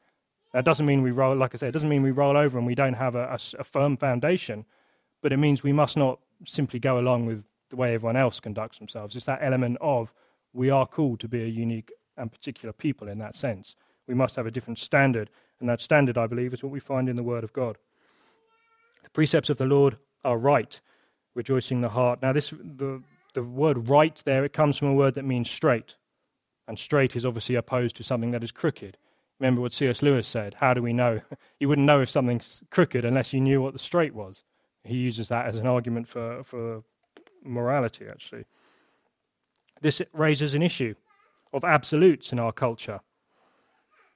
That doesn't mean we roll, like I said, it doesn't mean we roll over and we don't have a, a, a firm foundation, but it means we must not simply go along with the way everyone else conducts themselves. It's that element of we are called to be a unique and particular people in that sense. We must have a different standard, and that standard, I believe, is what we find in the Word of God. The precepts of the Lord are right, rejoicing the heart. Now, this the the word right there, it comes from a word that means straight. And straight is obviously opposed to something that is crooked. Remember what C.S. Lewis said how do we know? <laughs> you wouldn't know if something's crooked unless you knew what the straight was. He uses that as an argument for, for morality, actually. This raises an issue of absolutes in our culture.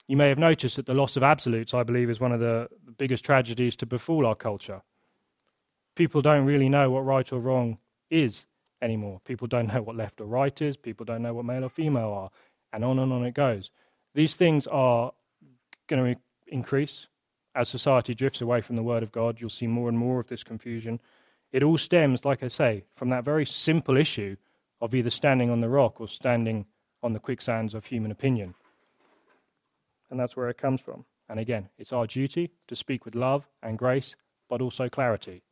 You may have noticed that the loss of absolutes, I believe, is one of the biggest tragedies to befall our culture. People don't really know what right or wrong is anymore. People don't know what left or right is, people don't know what male or female are, and on and on it goes. These things are going to increase as society drifts away from the Word of God. You'll see more and more of this confusion. It all stems, like I say, from that very simple issue of either standing on the rock or standing on the quicksands of human opinion. And that's where it comes from. And again, it's our duty to speak with love and grace, but also clarity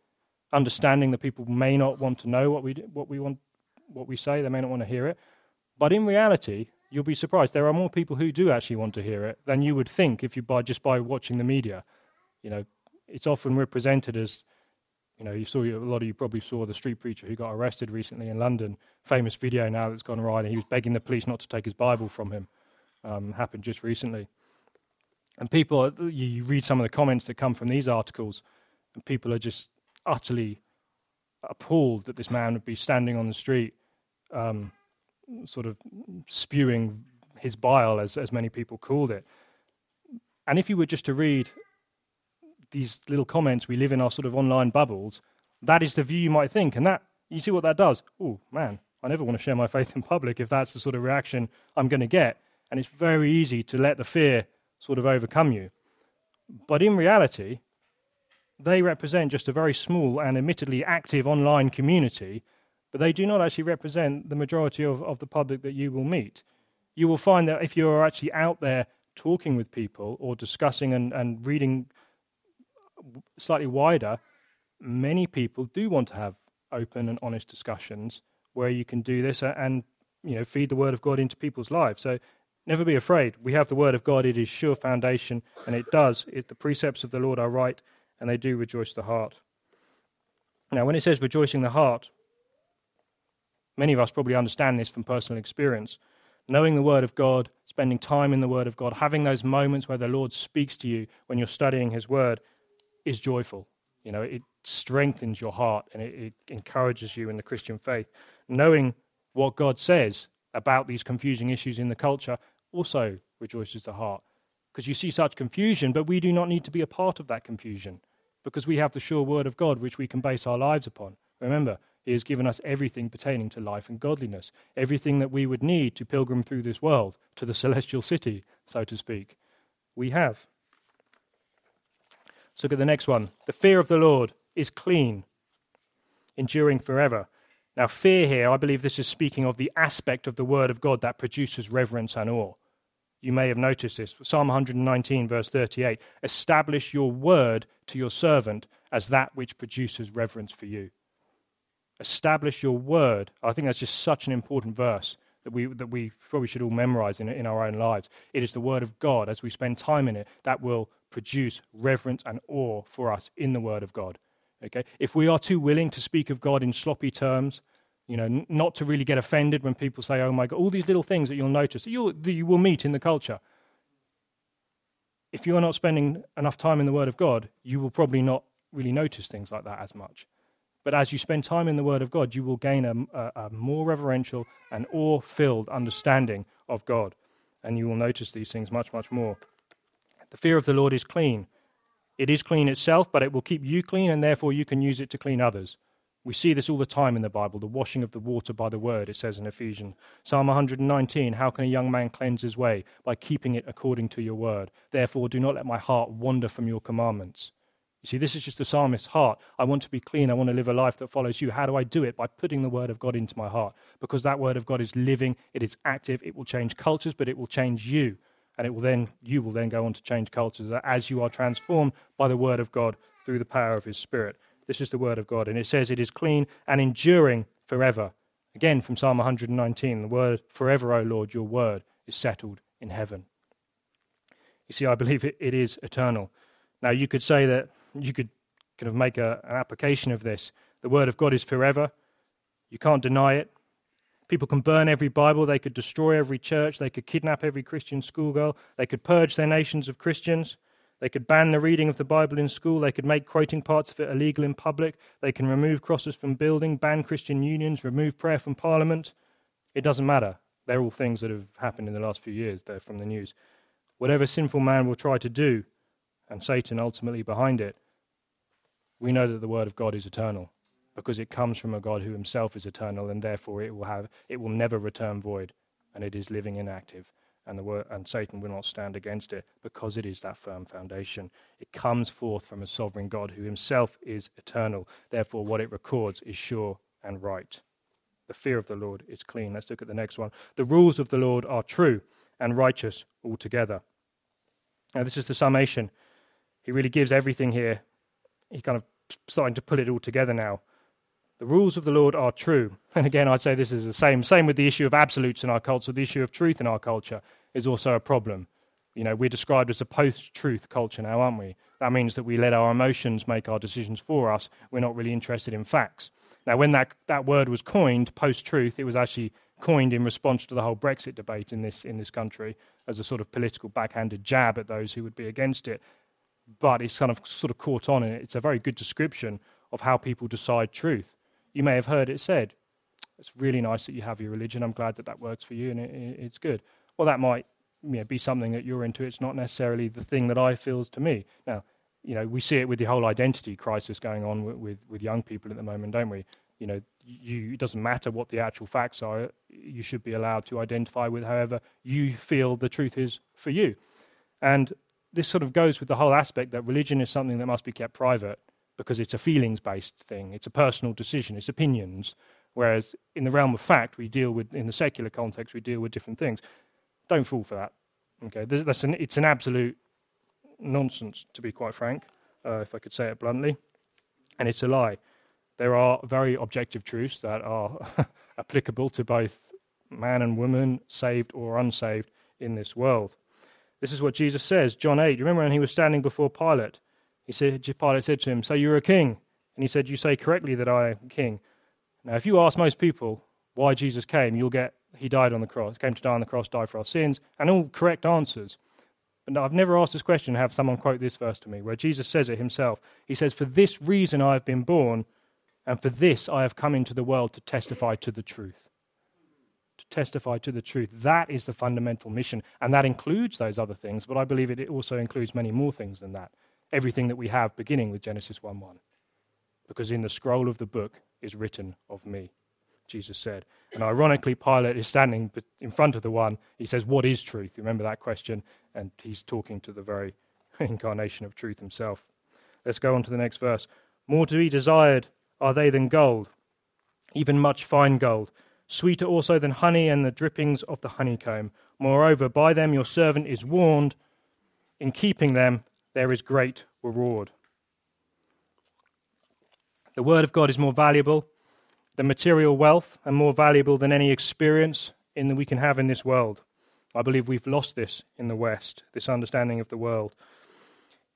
understanding that people may not want to know what we what we want what we say. They may not want to hear it, but in reality, you'll be surprised. There are more people who do actually want to hear it than you would think if you by just by watching the media. You know, it's often represented as you know, you saw a lot of you probably saw the street preacher who got arrested recently in London. Famous video now that's gone around. He was begging the police not to take his Bible from him. Um, happened just recently. And people, you read some of the comments that come from these articles, and people are just utterly appalled that this man would be standing on the street, um, sort of spewing his bile, as, as many people called it. And if you were just to read these little comments, we live in our sort of online bubbles, that is the view you might think. And that, you see what that does? Oh, man, I never want to share my faith in public if that's the sort of reaction I'm going to get. And it's very easy to let the fear sort of overcome you. But in reality, they represent just a very small and admittedly active online community, but they do not actually represent the majority of, of the public that you will meet. You will find that if you're actually out there talking with people or discussing and, and reading slightly wider, many people do want to have open and honest discussions where you can do this and you know feed the word of God into people's lives. So never be afraid. We have the word of God; it is sure foundation, and it does. It, the precepts of the Lord are right, and they do rejoice the heart. Now, when it says rejoicing the heart, many of us probably understand this from personal experience. Knowing the Word of God, spending time in the Word of God, having those moments where the Lord speaks to you when you're studying His Word is joyful. You know, it strengthens your heart and it, it encourages you in the Christian faith. Knowing what God says about these confusing issues in the culture also rejoices the heart because you see such confusion, but we do not need to be a part of that confusion because we have the sure word of God which we can base our lives upon. Remember, He has given us everything pertaining to life and godliness, everything that we would need to pilgrim through this world to the <laughs> celestial city, so to speak. We have. Let's look at the next one. The fear of the Lord is clean, enduring forever. Now, fear here, I believe this is speaking of the aspect of the word of God that produces reverence and awe. You may have noticed this. Psalm 119, verse 38 Establish your word to your servant as that which produces reverence for you. Establish your word. I think that's just such an important verse that we, that we probably should all memorize in, in our own lives. It is the Word of God, as we spend time in it, that will produce reverence and awe for us in the Word of God. Okay? If we are too willing to speak of God in sloppy terms, you know, n- not to really get offended when people say, oh my God, all these little things that you'll notice that, you'll, that you will meet in the culture. If you are not spending enough time in the Word of God, you will probably not really notice things like that as much. But as you spend time in the Word of God, you will gain a, a, a more reverential and awe filled understanding of God. And you will notice these things much, much more. The fear of the Lord is clean. It is clean itself, but it will keep you clean, and therefore you can use it to clean others. We see this all the time in the Bible the washing of the water by the word, it says in Ephesians. Psalm 119 How can a young man cleanse his way? By keeping it according to your word. Therefore, do not let my heart wander from your commandments. You see, this is just the psalmist's heart. I want to be clean. I want to live a life that follows you. How do I do it? By putting the word of God into my heart. Because that word of God is living, it is active, it will change cultures, but it will change you. And it will then you will then go on to change cultures as you are transformed by the word of God through the power of his spirit. This is the word of God. And it says it is clean and enduring forever. Again from Psalm 119, the word forever, O Lord, your word is settled in heaven. You see, I believe it, it is eternal. Now, you could say that you could kind of make a, an application of this. The Word of God is forever. You can't deny it. People can burn every Bible. They could destroy every church. They could kidnap every Christian schoolgirl. They could purge their nations of Christians. They could ban the reading of the Bible in school. They could make quoting parts of it illegal in public. They can remove crosses from building, ban Christian unions, remove prayer from parliament. It doesn't matter. They're all things that have happened in the last few years. They're from the news. Whatever sinful man will try to do, and Satan ultimately behind it, we know that the word of God is eternal because it comes from a God who himself is eternal and therefore it will have it will never return void and it is living and active. And the and Satan will not stand against it because it is that firm foundation. It comes forth from a sovereign God who himself is eternal. Therefore what it records is sure and right. The fear of the Lord is clean. Let's look at the next one. The rules of the Lord are true and righteous altogether. Now this is the summation. He really gives everything here. He's kind of starting to pull it all together now. The rules of the Lord are true. And again, I'd say this is the same. Same with the issue of absolutes in our culture. The issue of truth in our culture is also a problem. You know, we're described as a post truth culture now, aren't we? That means that we let our emotions make our decisions for us. We're not really interested in facts. Now, when that, that word was coined, post truth, it was actually coined in response to the whole Brexit debate in this, in this country as a sort of political backhanded jab at those who would be against it but it's kind of sort of caught on, and it's a very good description of how people decide truth. You may have heard it said, "It's really nice that you have your religion. I'm glad that that works for you, and it, it's good." Well, that might you know, be something that you're into. It's not necessarily the thing that I feels to me. Now, you know, we see it with the whole identity crisis going on with, with, with young people at the moment, don't we? You know, you, it doesn't matter what the actual facts are. You should be allowed to identify with however you feel the truth is for you. And this sort of goes with the whole aspect that religion is something that must be kept private because it's a feelings based thing, it's a personal decision, it's opinions. Whereas in the realm of fact, we deal with, in the secular context, we deal with different things. Don't fall for that. Okay, that's an, it's an absolute nonsense, to be quite frank, uh, if I could say it bluntly. And it's a lie. There are very objective truths that are <laughs> applicable to both man and woman, saved or unsaved, in this world. This is what Jesus says, John 8. You remember when he was standing before Pilate? He said, Pilate said to him, So you're a king? And he said, You say correctly that I am king. Now, if you ask most people why Jesus came, you'll get he died on the cross, came to die on the cross, died for our sins, and all correct answers. But I've never asked this question have someone quote this verse to me, where Jesus says it himself. He says, For this reason I have been born, and for this I have come into the world to testify to the truth to testify to the truth. That is the fundamental mission. And that includes those other things, but I believe it also includes many more things than that. Everything that we have beginning with Genesis 1 1. Because in the scroll of the book is written of me, Jesus said. And ironically, Pilate is standing in front of the one. He says, What is truth? You remember that question? And he's talking to the very <laughs> incarnation of truth himself. Let's go on to the next verse. More to be desired are they than gold, even much fine gold sweeter also than honey and the drippings of the honeycomb. Moreover, by them your servant is warned. In keeping them, there is great reward. The word of God is more valuable than material wealth and more valuable than any experience in that we can have in this world. I believe we've lost this in the West, this understanding of the world.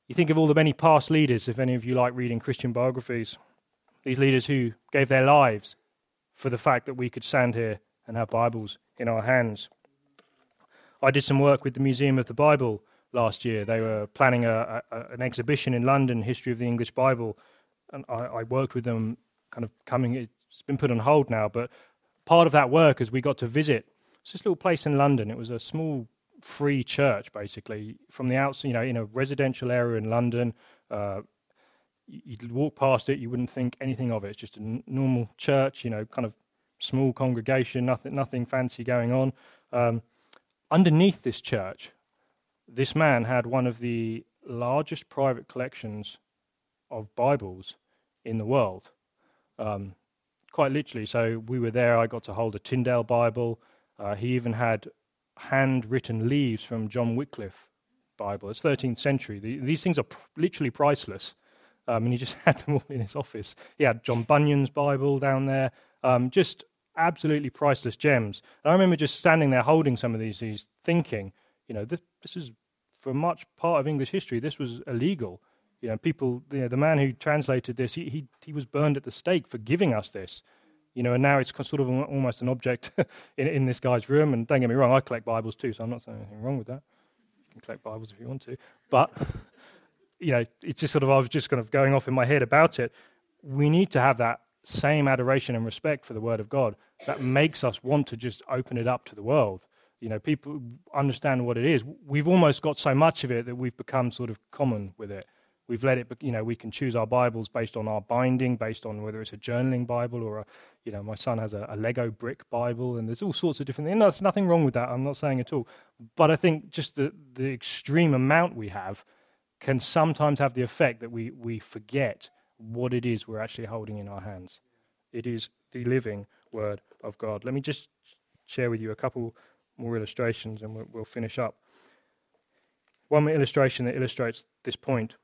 You think of all the many past leaders, if any of you like reading Christian biographies, these leaders who gave their lives for the fact that we could stand here and have Bibles in our hands. I did some work with the Museum of the Bible last year. They were planning a, a, an exhibition in London, History of the English Bible, and I, I worked with them, kind of coming. It's been put on hold now, but part of that work is we got to visit it's this little place in London. It was a small free church, basically, from the outside, you know, in a residential area in London. Uh, you'd walk past it, you wouldn't think anything of it. It's just a n- normal church, you know, kind of small congregation, nothing, nothing fancy going on. Um, underneath this church, this man had one of the largest private collections of Bibles in the world. Um, quite literally. So we were there. I got to hold a Tyndale Bible. Uh, he even had handwritten leaves from John Wycliffe Bible. It's 13th century. The, these things are pr- literally priceless. Um, and he just <laughs> had them all in his office. He had John Bunyan's Bible down there. Um, just absolutely priceless gems. And I remember just standing there holding some of these, these thinking, you know, this, this is for much part of English history, this was illegal. You know, people, you know, the man who translated this, he, he, he was burned at the stake for giving us this. You know, and now it's sort of almost an object <laughs> in, in this guy's room. And don't get me wrong, I collect Bibles too, so I'm not saying anything wrong with that. You can collect Bibles if you want to. But, <laughs> you know, it's just sort of, I was just kind of going off in my head about it. We need to have that same adoration and respect for the Word of God that makes us want to just open it up to the world. You know, people understand what it is. We've almost got so much of it that we've become sort of common with it. We've let it, you know, we can choose our Bibles based on our binding, based on whether it's a journaling Bible or a, you know, my son has a, a Lego brick Bible, and there's all sorts of different things. And there's nothing wrong with that. I'm not saying at all. But I think just the, the extreme amount we have can sometimes have the effect that we, we forget what it is we're actually holding in our hands. It is the living Word of God. Let me just share with you a couple more illustrations and we'll, finish up. One illustration that illustrates this point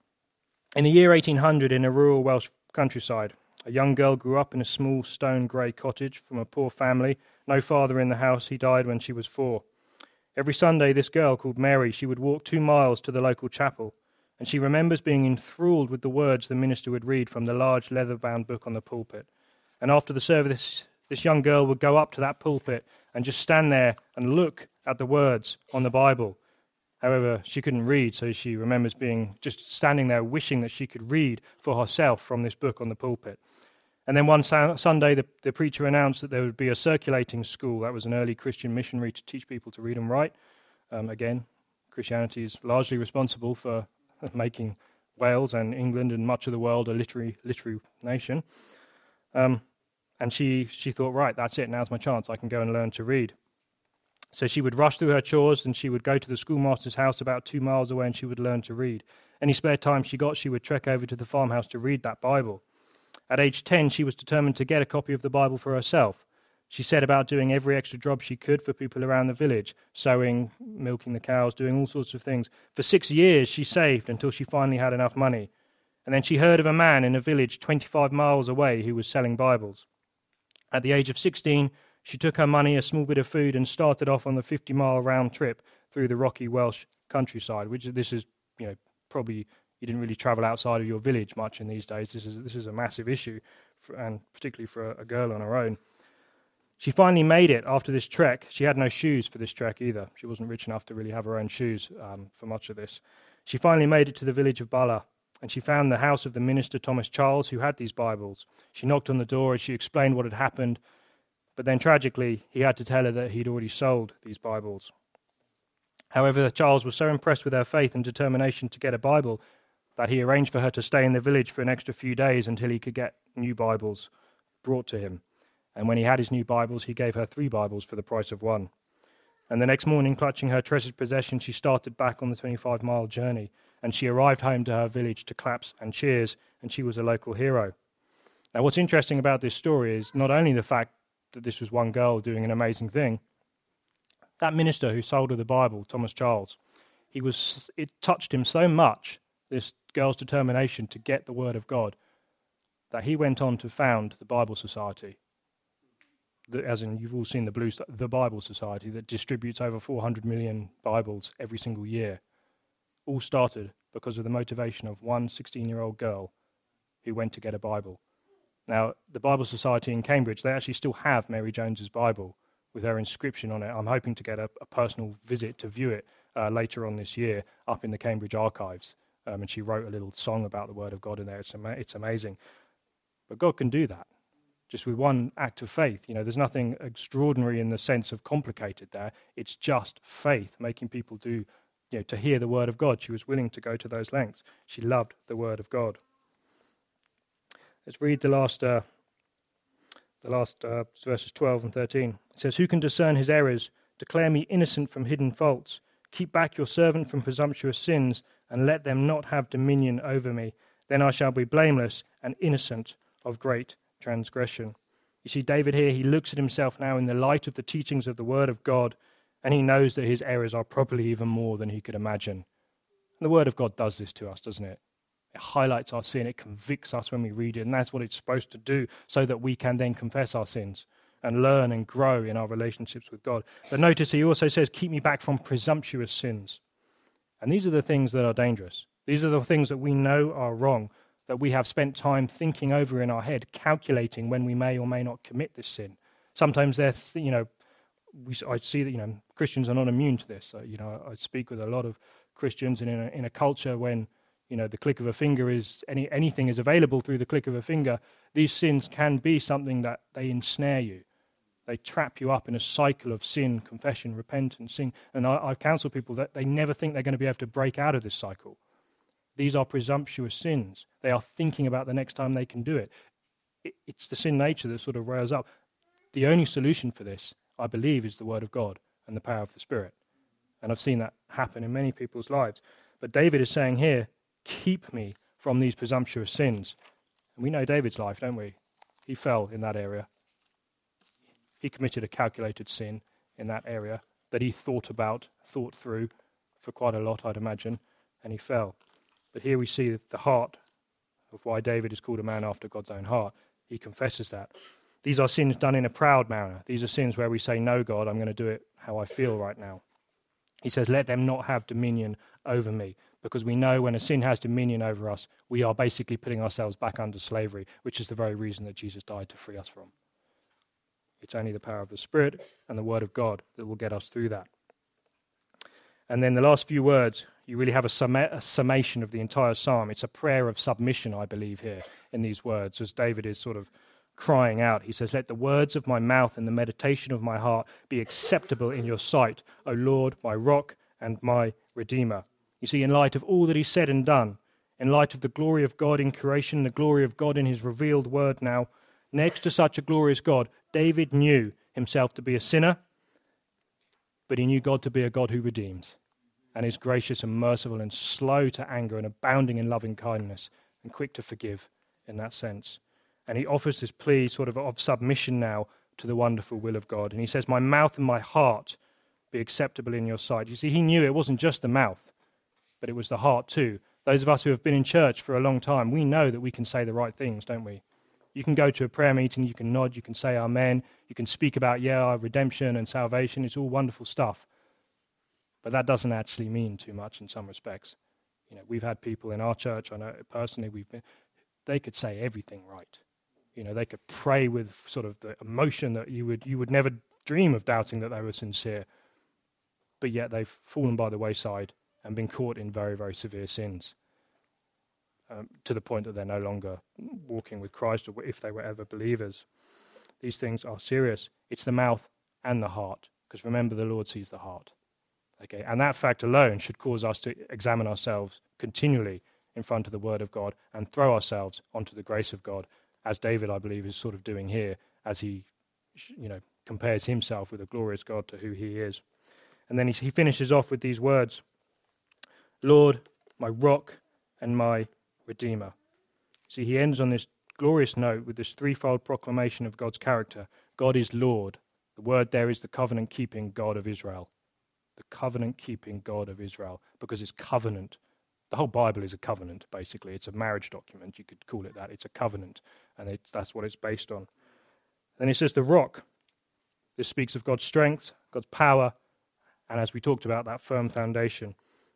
in the year 1800, in a rural Welsh countryside, a young girl grew up in a small stone grey cottage from a poor family. No father in the house, he died when she was four. Every Sunday, this girl, called Mary, she would walk two miles to the local chapel, and she remembers being enthralled with the words the minister would read from the large leather bound book on the pulpit. And after the service, this young girl would go up to that pulpit and just stand there and look at the words on the Bible However, she couldn't read, so she remembers being just standing there wishing that she could read for herself from this book on the pulpit. And then one Sunday, the, the preacher announced that there would be a circulating school. That was an early Christian missionary to teach people to read and write. Um, again, Christianity is largely responsible for <laughs> making Wales and England and much of the world a literary, literary nation. Um, and she, she thought, right, that's it. Now's my chance. I can go and learn to read. So she would rush through her chores and she would go to the schoolmaster's house about two miles away and she would learn to read. Any spare time she got, she would trek over to the farmhouse to read that Bible. At age 10, she was determined to get a copy of the Bible for herself. She set about doing every extra job she could for people around the village sewing, milking the cows, doing all sorts of things. For six years, she saved until she finally had enough money. And then she heard of a man in a village 25 miles away who was selling Bibles. At the age of 16, she took her money, a small bit of food, and started off on the 50 mile round trip through the rocky Welsh countryside, which this is, you know, probably you didn't really travel outside of your village much in these days. This is, this is a massive issue, for, and particularly for a, a girl on her own. She finally made it after this trek. She had no shoes for this trek either. She wasn't rich enough to really have her own shoes um, for much of this. She finally made it to the village of Bala, and she found the house of the minister Thomas Charles, who had these Bibles. She knocked on the door and she explained what had happened, but then tragically, he had to tell her that he'd already sold these Bibles. However, Charles was so impressed with her faith and determination to get a Bible that he arranged for her to stay in the village for an extra few days until he could get new Bibles brought to him. And when he had his new Bibles, he gave her three Bibles for the price of one. And the next morning, clutching her treasured possession, she started back on the 25 mile journey. And she arrived home to her village to claps and cheers, and she was a local hero. Now, what's interesting about this story is not only the fact that this was one girl doing an amazing thing. That minister who sold her the Bible, Thomas Charles, he was it touched him so much this girl's determination to get the word of God that he went on to found the Bible Society. as in you've all seen the Blue the Bible Society that distributes over 400 million Bibles every single year, all started because of the motivation of one 16-year-old girl who went to get a Bible. Now, the Bible Society in Cambridge, they actually still have Mary Jones's Bible with her inscription on it. I'm hoping to get a, a personal visit to view it uh, later on this year up in the Cambridge archives. Um, and she wrote a little song about the Word of God in there. It's, ama- it's amazing. But God can do that just with one act of faith. You know, there's nothing extraordinary in the sense of complicated there. It's just faith, making people do, you know, to hear the word of God. She was willing to go to those lengths. She loved the word of God. Let's read the last, uh, the last uh, verses 12 and 13. It says, Who can discern his errors? Declare me innocent from hidden faults. Keep back your servant from presumptuous sins, and let them not have dominion over me. Then I shall be blameless and innocent of great transgression. You see, David here, he looks at himself now in the light of the teachings of the Word of God, and he knows that his errors are probably even more than he could imagine. And the Word of God does this to us, doesn't it? It highlights our sin, it convicts us when we read it, and that's what it's supposed to do so that we can then confess our sins and learn and grow in our relationships with God. But notice he also says, Keep me back from presumptuous sins. And these are the things that are dangerous. These are the things that we know are wrong, that we have spent time thinking over in our head, calculating when we may or may not commit this sin. Sometimes there's, you know, we, I see that, you know, Christians are not immune to this. So, you know, I speak with a lot of Christians, and in a, in a culture when, you know, the click of a finger is, any, anything is available through the click of a finger, these sins can be something that they ensnare you. They trap you up in a cycle of sin, confession, repentance, sin. And I, I counsel people that they never think they're going to be able to break out of this cycle. These are presumptuous sins. They are thinking about the next time they can do it. It's the sin nature that sort of riles up. The only solution for this, I believe, is the Word of God and the power of the Spirit. And I've seen that happen in many people's lives. But David is saying here, keep me from these presumptuous sins. And we know David's life, don't we? He fell in that area. He committed a calculated sin in that area that he thought about, thought through for quite a lot, I'd imagine, and he fell. But here we see the heart of why David is called a man after God's own heart. He confesses that. These are sins done in a proud manner. These are sins where we say, No, God, I'm going to do it how I feel right now. He says, Let them not have dominion over me. Because we know when a sin has dominion over us, we are basically putting ourselves back under slavery, which is the very reason that Jesus died to free us from. It's only the power of the Spirit and the Word of God that will get us through that. And then the last few words, you really have a, summa- a, summation of the entire psalm. It's a prayer of submission, I believe, here in these words, as David is sort of crying out. He says, Let the words of my mouth and the meditation of my heart be acceptable in your sight, O Lord, my rock and my redeemer. You see, in light of all that he's said and done, in light of the glory of God in creation, the glory of God in his revealed word now, next to such a glorious God, David knew himself to be a sinner but he knew God to be a God who redeems and is gracious and merciful and slow to anger and abounding in loving kindness and quick to forgive in that sense. And he offers this plea sort of of submission now to the wonderful will of God. And he says, My mouth and my heart be acceptable in your sight. You see, he knew it wasn't just the mouth, but it was the heart too. Those of us who have been in church for a long time, we know that we can say the right things, don't we? You can go to a prayer meeting, you can nod, you can say amen, you can speak about, yeah, redemption and salvation. It's all wonderful stuff. But that doesn't actually mean too much in some respects. You know, we've had people in our church, I know personally, we've been, they could say everything right. You know, they could pray with sort of the emotion that you would, you would never dream of doubting that they were sincere. But yet they've fallen by the wayside and been caught in very, very severe sins um, to the point that they're no longer walking with Christ or if they were ever believers. These things are serious. It's the mouth and the heart, because remember, the Lord sees the heart. Okay, and that fact alone should cause us to examine ourselves continually in front of the Word of God and throw ourselves onto the grace of God, as David, I believe, is sort of doing here, as he, you know, compares himself with a glorious God to who he is. And then he, he finishes off with these words Lord, my rock and my Redeemer. See, he ends on this glorious note with this threefold proclamation of God's character God is Lord. The word there is the covenant keeping God of Israel. The covenant keeping God of Israel, because it's covenant. The whole Bible is a covenant, basically. It's a marriage document. You could call it that. It's a covenant, and that's what it's based on. Then he says, The rock. This speaks of God's strength, God's power, and as we talked about, that firm foundation.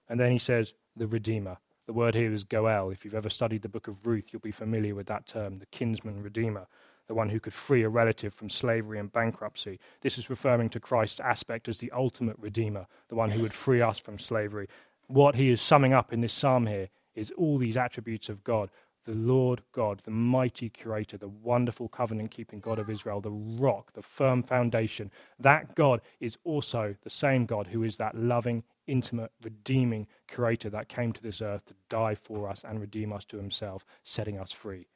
And then he says, the Redeemer. The word here is Goel. If you've ever studied the book of Ruth, you'll be familiar with that term, the kinsman redeemer, the one who could free a relative from slavery and bankruptcy. This is referring to Christ's aspect as the ultimate redeemer, the one who would free us from slavery. What he is summing up in this psalm here is all these attributes of God the Lord God, the mighty creator, the wonderful covenant keeping God of Israel, the rock, the firm foundation. That God is also the same God who is that loving, intimate, redeeming creator that came to this earth to die for us and redeem us to himself, setting us free.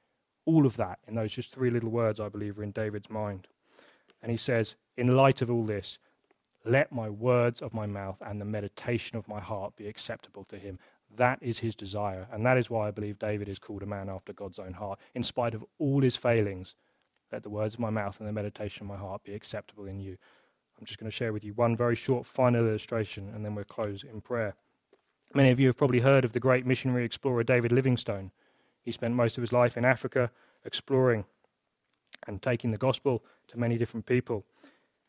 All of that in those just three little words, I believe, are in David's mind. And he says, In light of all this, let my words of my mouth and the meditation of my heart be acceptable to him. That is his desire. And that is why I believe David is called a man after God's own heart. In spite of all his failings, let the words of my mouth and the meditation of my heart be acceptable in you. I'm just going to share with you one very short final illustration, and then we'll close in prayer. Many of you have probably heard of the great missionary explorer David Livingstone. He spent most of his life in Africa exploring and taking the gospel to many different people.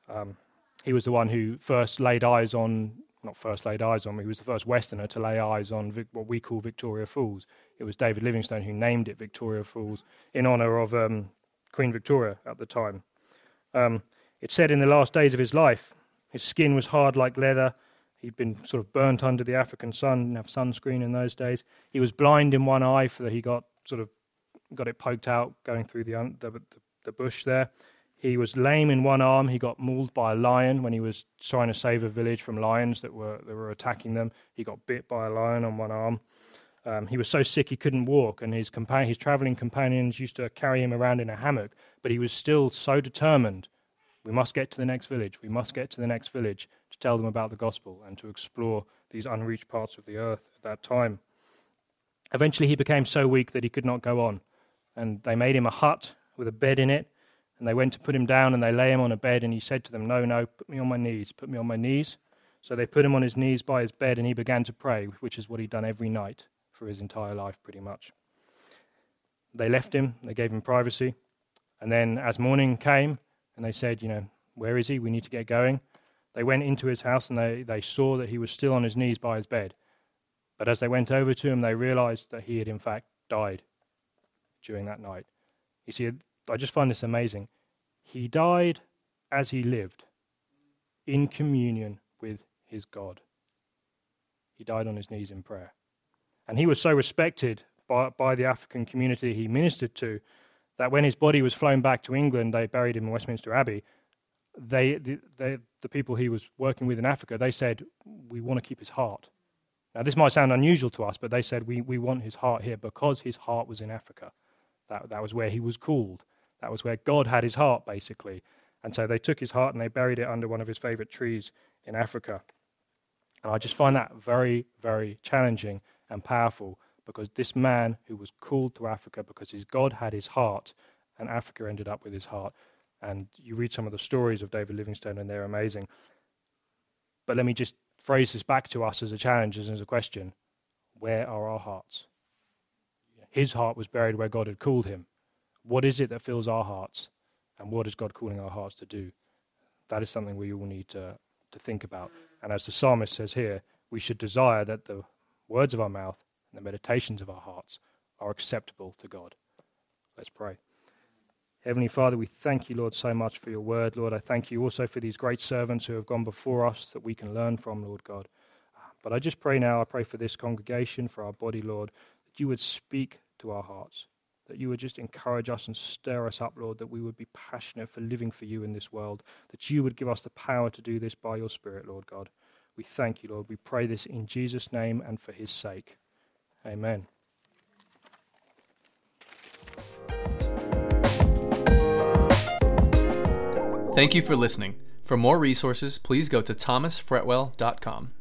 Um, he was the one who first laid eyes on not first laid eyes on, me, he was the first Westerner to lay eyes on Vic, what we call Victoria Falls. It was David Livingstone who named it Victoria Falls in honour of um, Queen Victoria at the time. Um, it said in the last days of his life, his skin was hard like leather. He'd been sort of burnt under the African sun, didn't have sunscreen in those days. He was blind in one eye for that he got sort of got it poked out going through the, the, the bush there. He was lame in one arm. He got mauled by a lion when he was trying to save a village from lions that were that were attacking them. He got bit by a lion on one arm. Um, he was so sick he couldn't walk, and his companion, his traveling companions used to carry him around in a hammock. But he was still so determined. We must get to the next village. We must get to the next village to tell them about the gospel and to explore these unreached parts of the earth at that time. Eventually, he became so weak that he could not go on, and they made him a hut with a bed in it and they went to put him down and they lay him on a bed, and he said to them, No, no, put me on my knees, put me on my knees. So they put him on his knees by his bed, and he began to pray, which is what he'd done every night for his entire life, pretty much. They left him, they gave him privacy. And then, as morning came, and they said, You know, where is he? We need to get going. They went into his house and they, they saw that he was still on his knees by his bed. But as they went over to him, they realized that he had, in fact, died during that night. You see, I just find this amazing. He died as he lived, in communion with his God. He died on his knees in prayer. And he was so respected by, by the African community he ministered to that when his body was flown back to England, they buried him in Westminster Abbey. They, the, they, the people he was working with in Africa, they said, We want to keep his heart. Now, this might sound unusual to us, but they said, We, we want his heart here because his heart was in Africa. That, that was where he was called. That was where God had his heart, basically. And so they took his heart and they buried it under one of his favorite trees in Africa. And I just find that very, very challenging and powerful because this man who was called to Africa because his God had his heart, and Africa ended up with his heart. And you read some of the stories of David Livingstone, and they're amazing. But let me just phrase this back to us as a challenge, as a question Where are our hearts? His heart was buried where God had called him. What is it that fills our hearts? And what is God calling our hearts to do? That is something we all need to, to think about. And as the psalmist says here, we should desire that the words of our mouth and the meditations of our hearts are acceptable to God. Let's pray. Heavenly Father, we thank you, Lord, so much for your word. Lord, I thank you also for these great servants who have gone before us that we can learn from, Lord God. But I just pray now, I pray for this congregation, for our body, Lord, that you would speak to our hearts that you would just encourage us and stir us up, Lord, that we would be passionate for living for you in this world, that you would give us the power to do this by your Spirit, Lord God. We thank you, Lord. We pray this in Jesus' name and for his sake. Amen. Thank you for listening. For more resources, please go to thomasfretwell.com.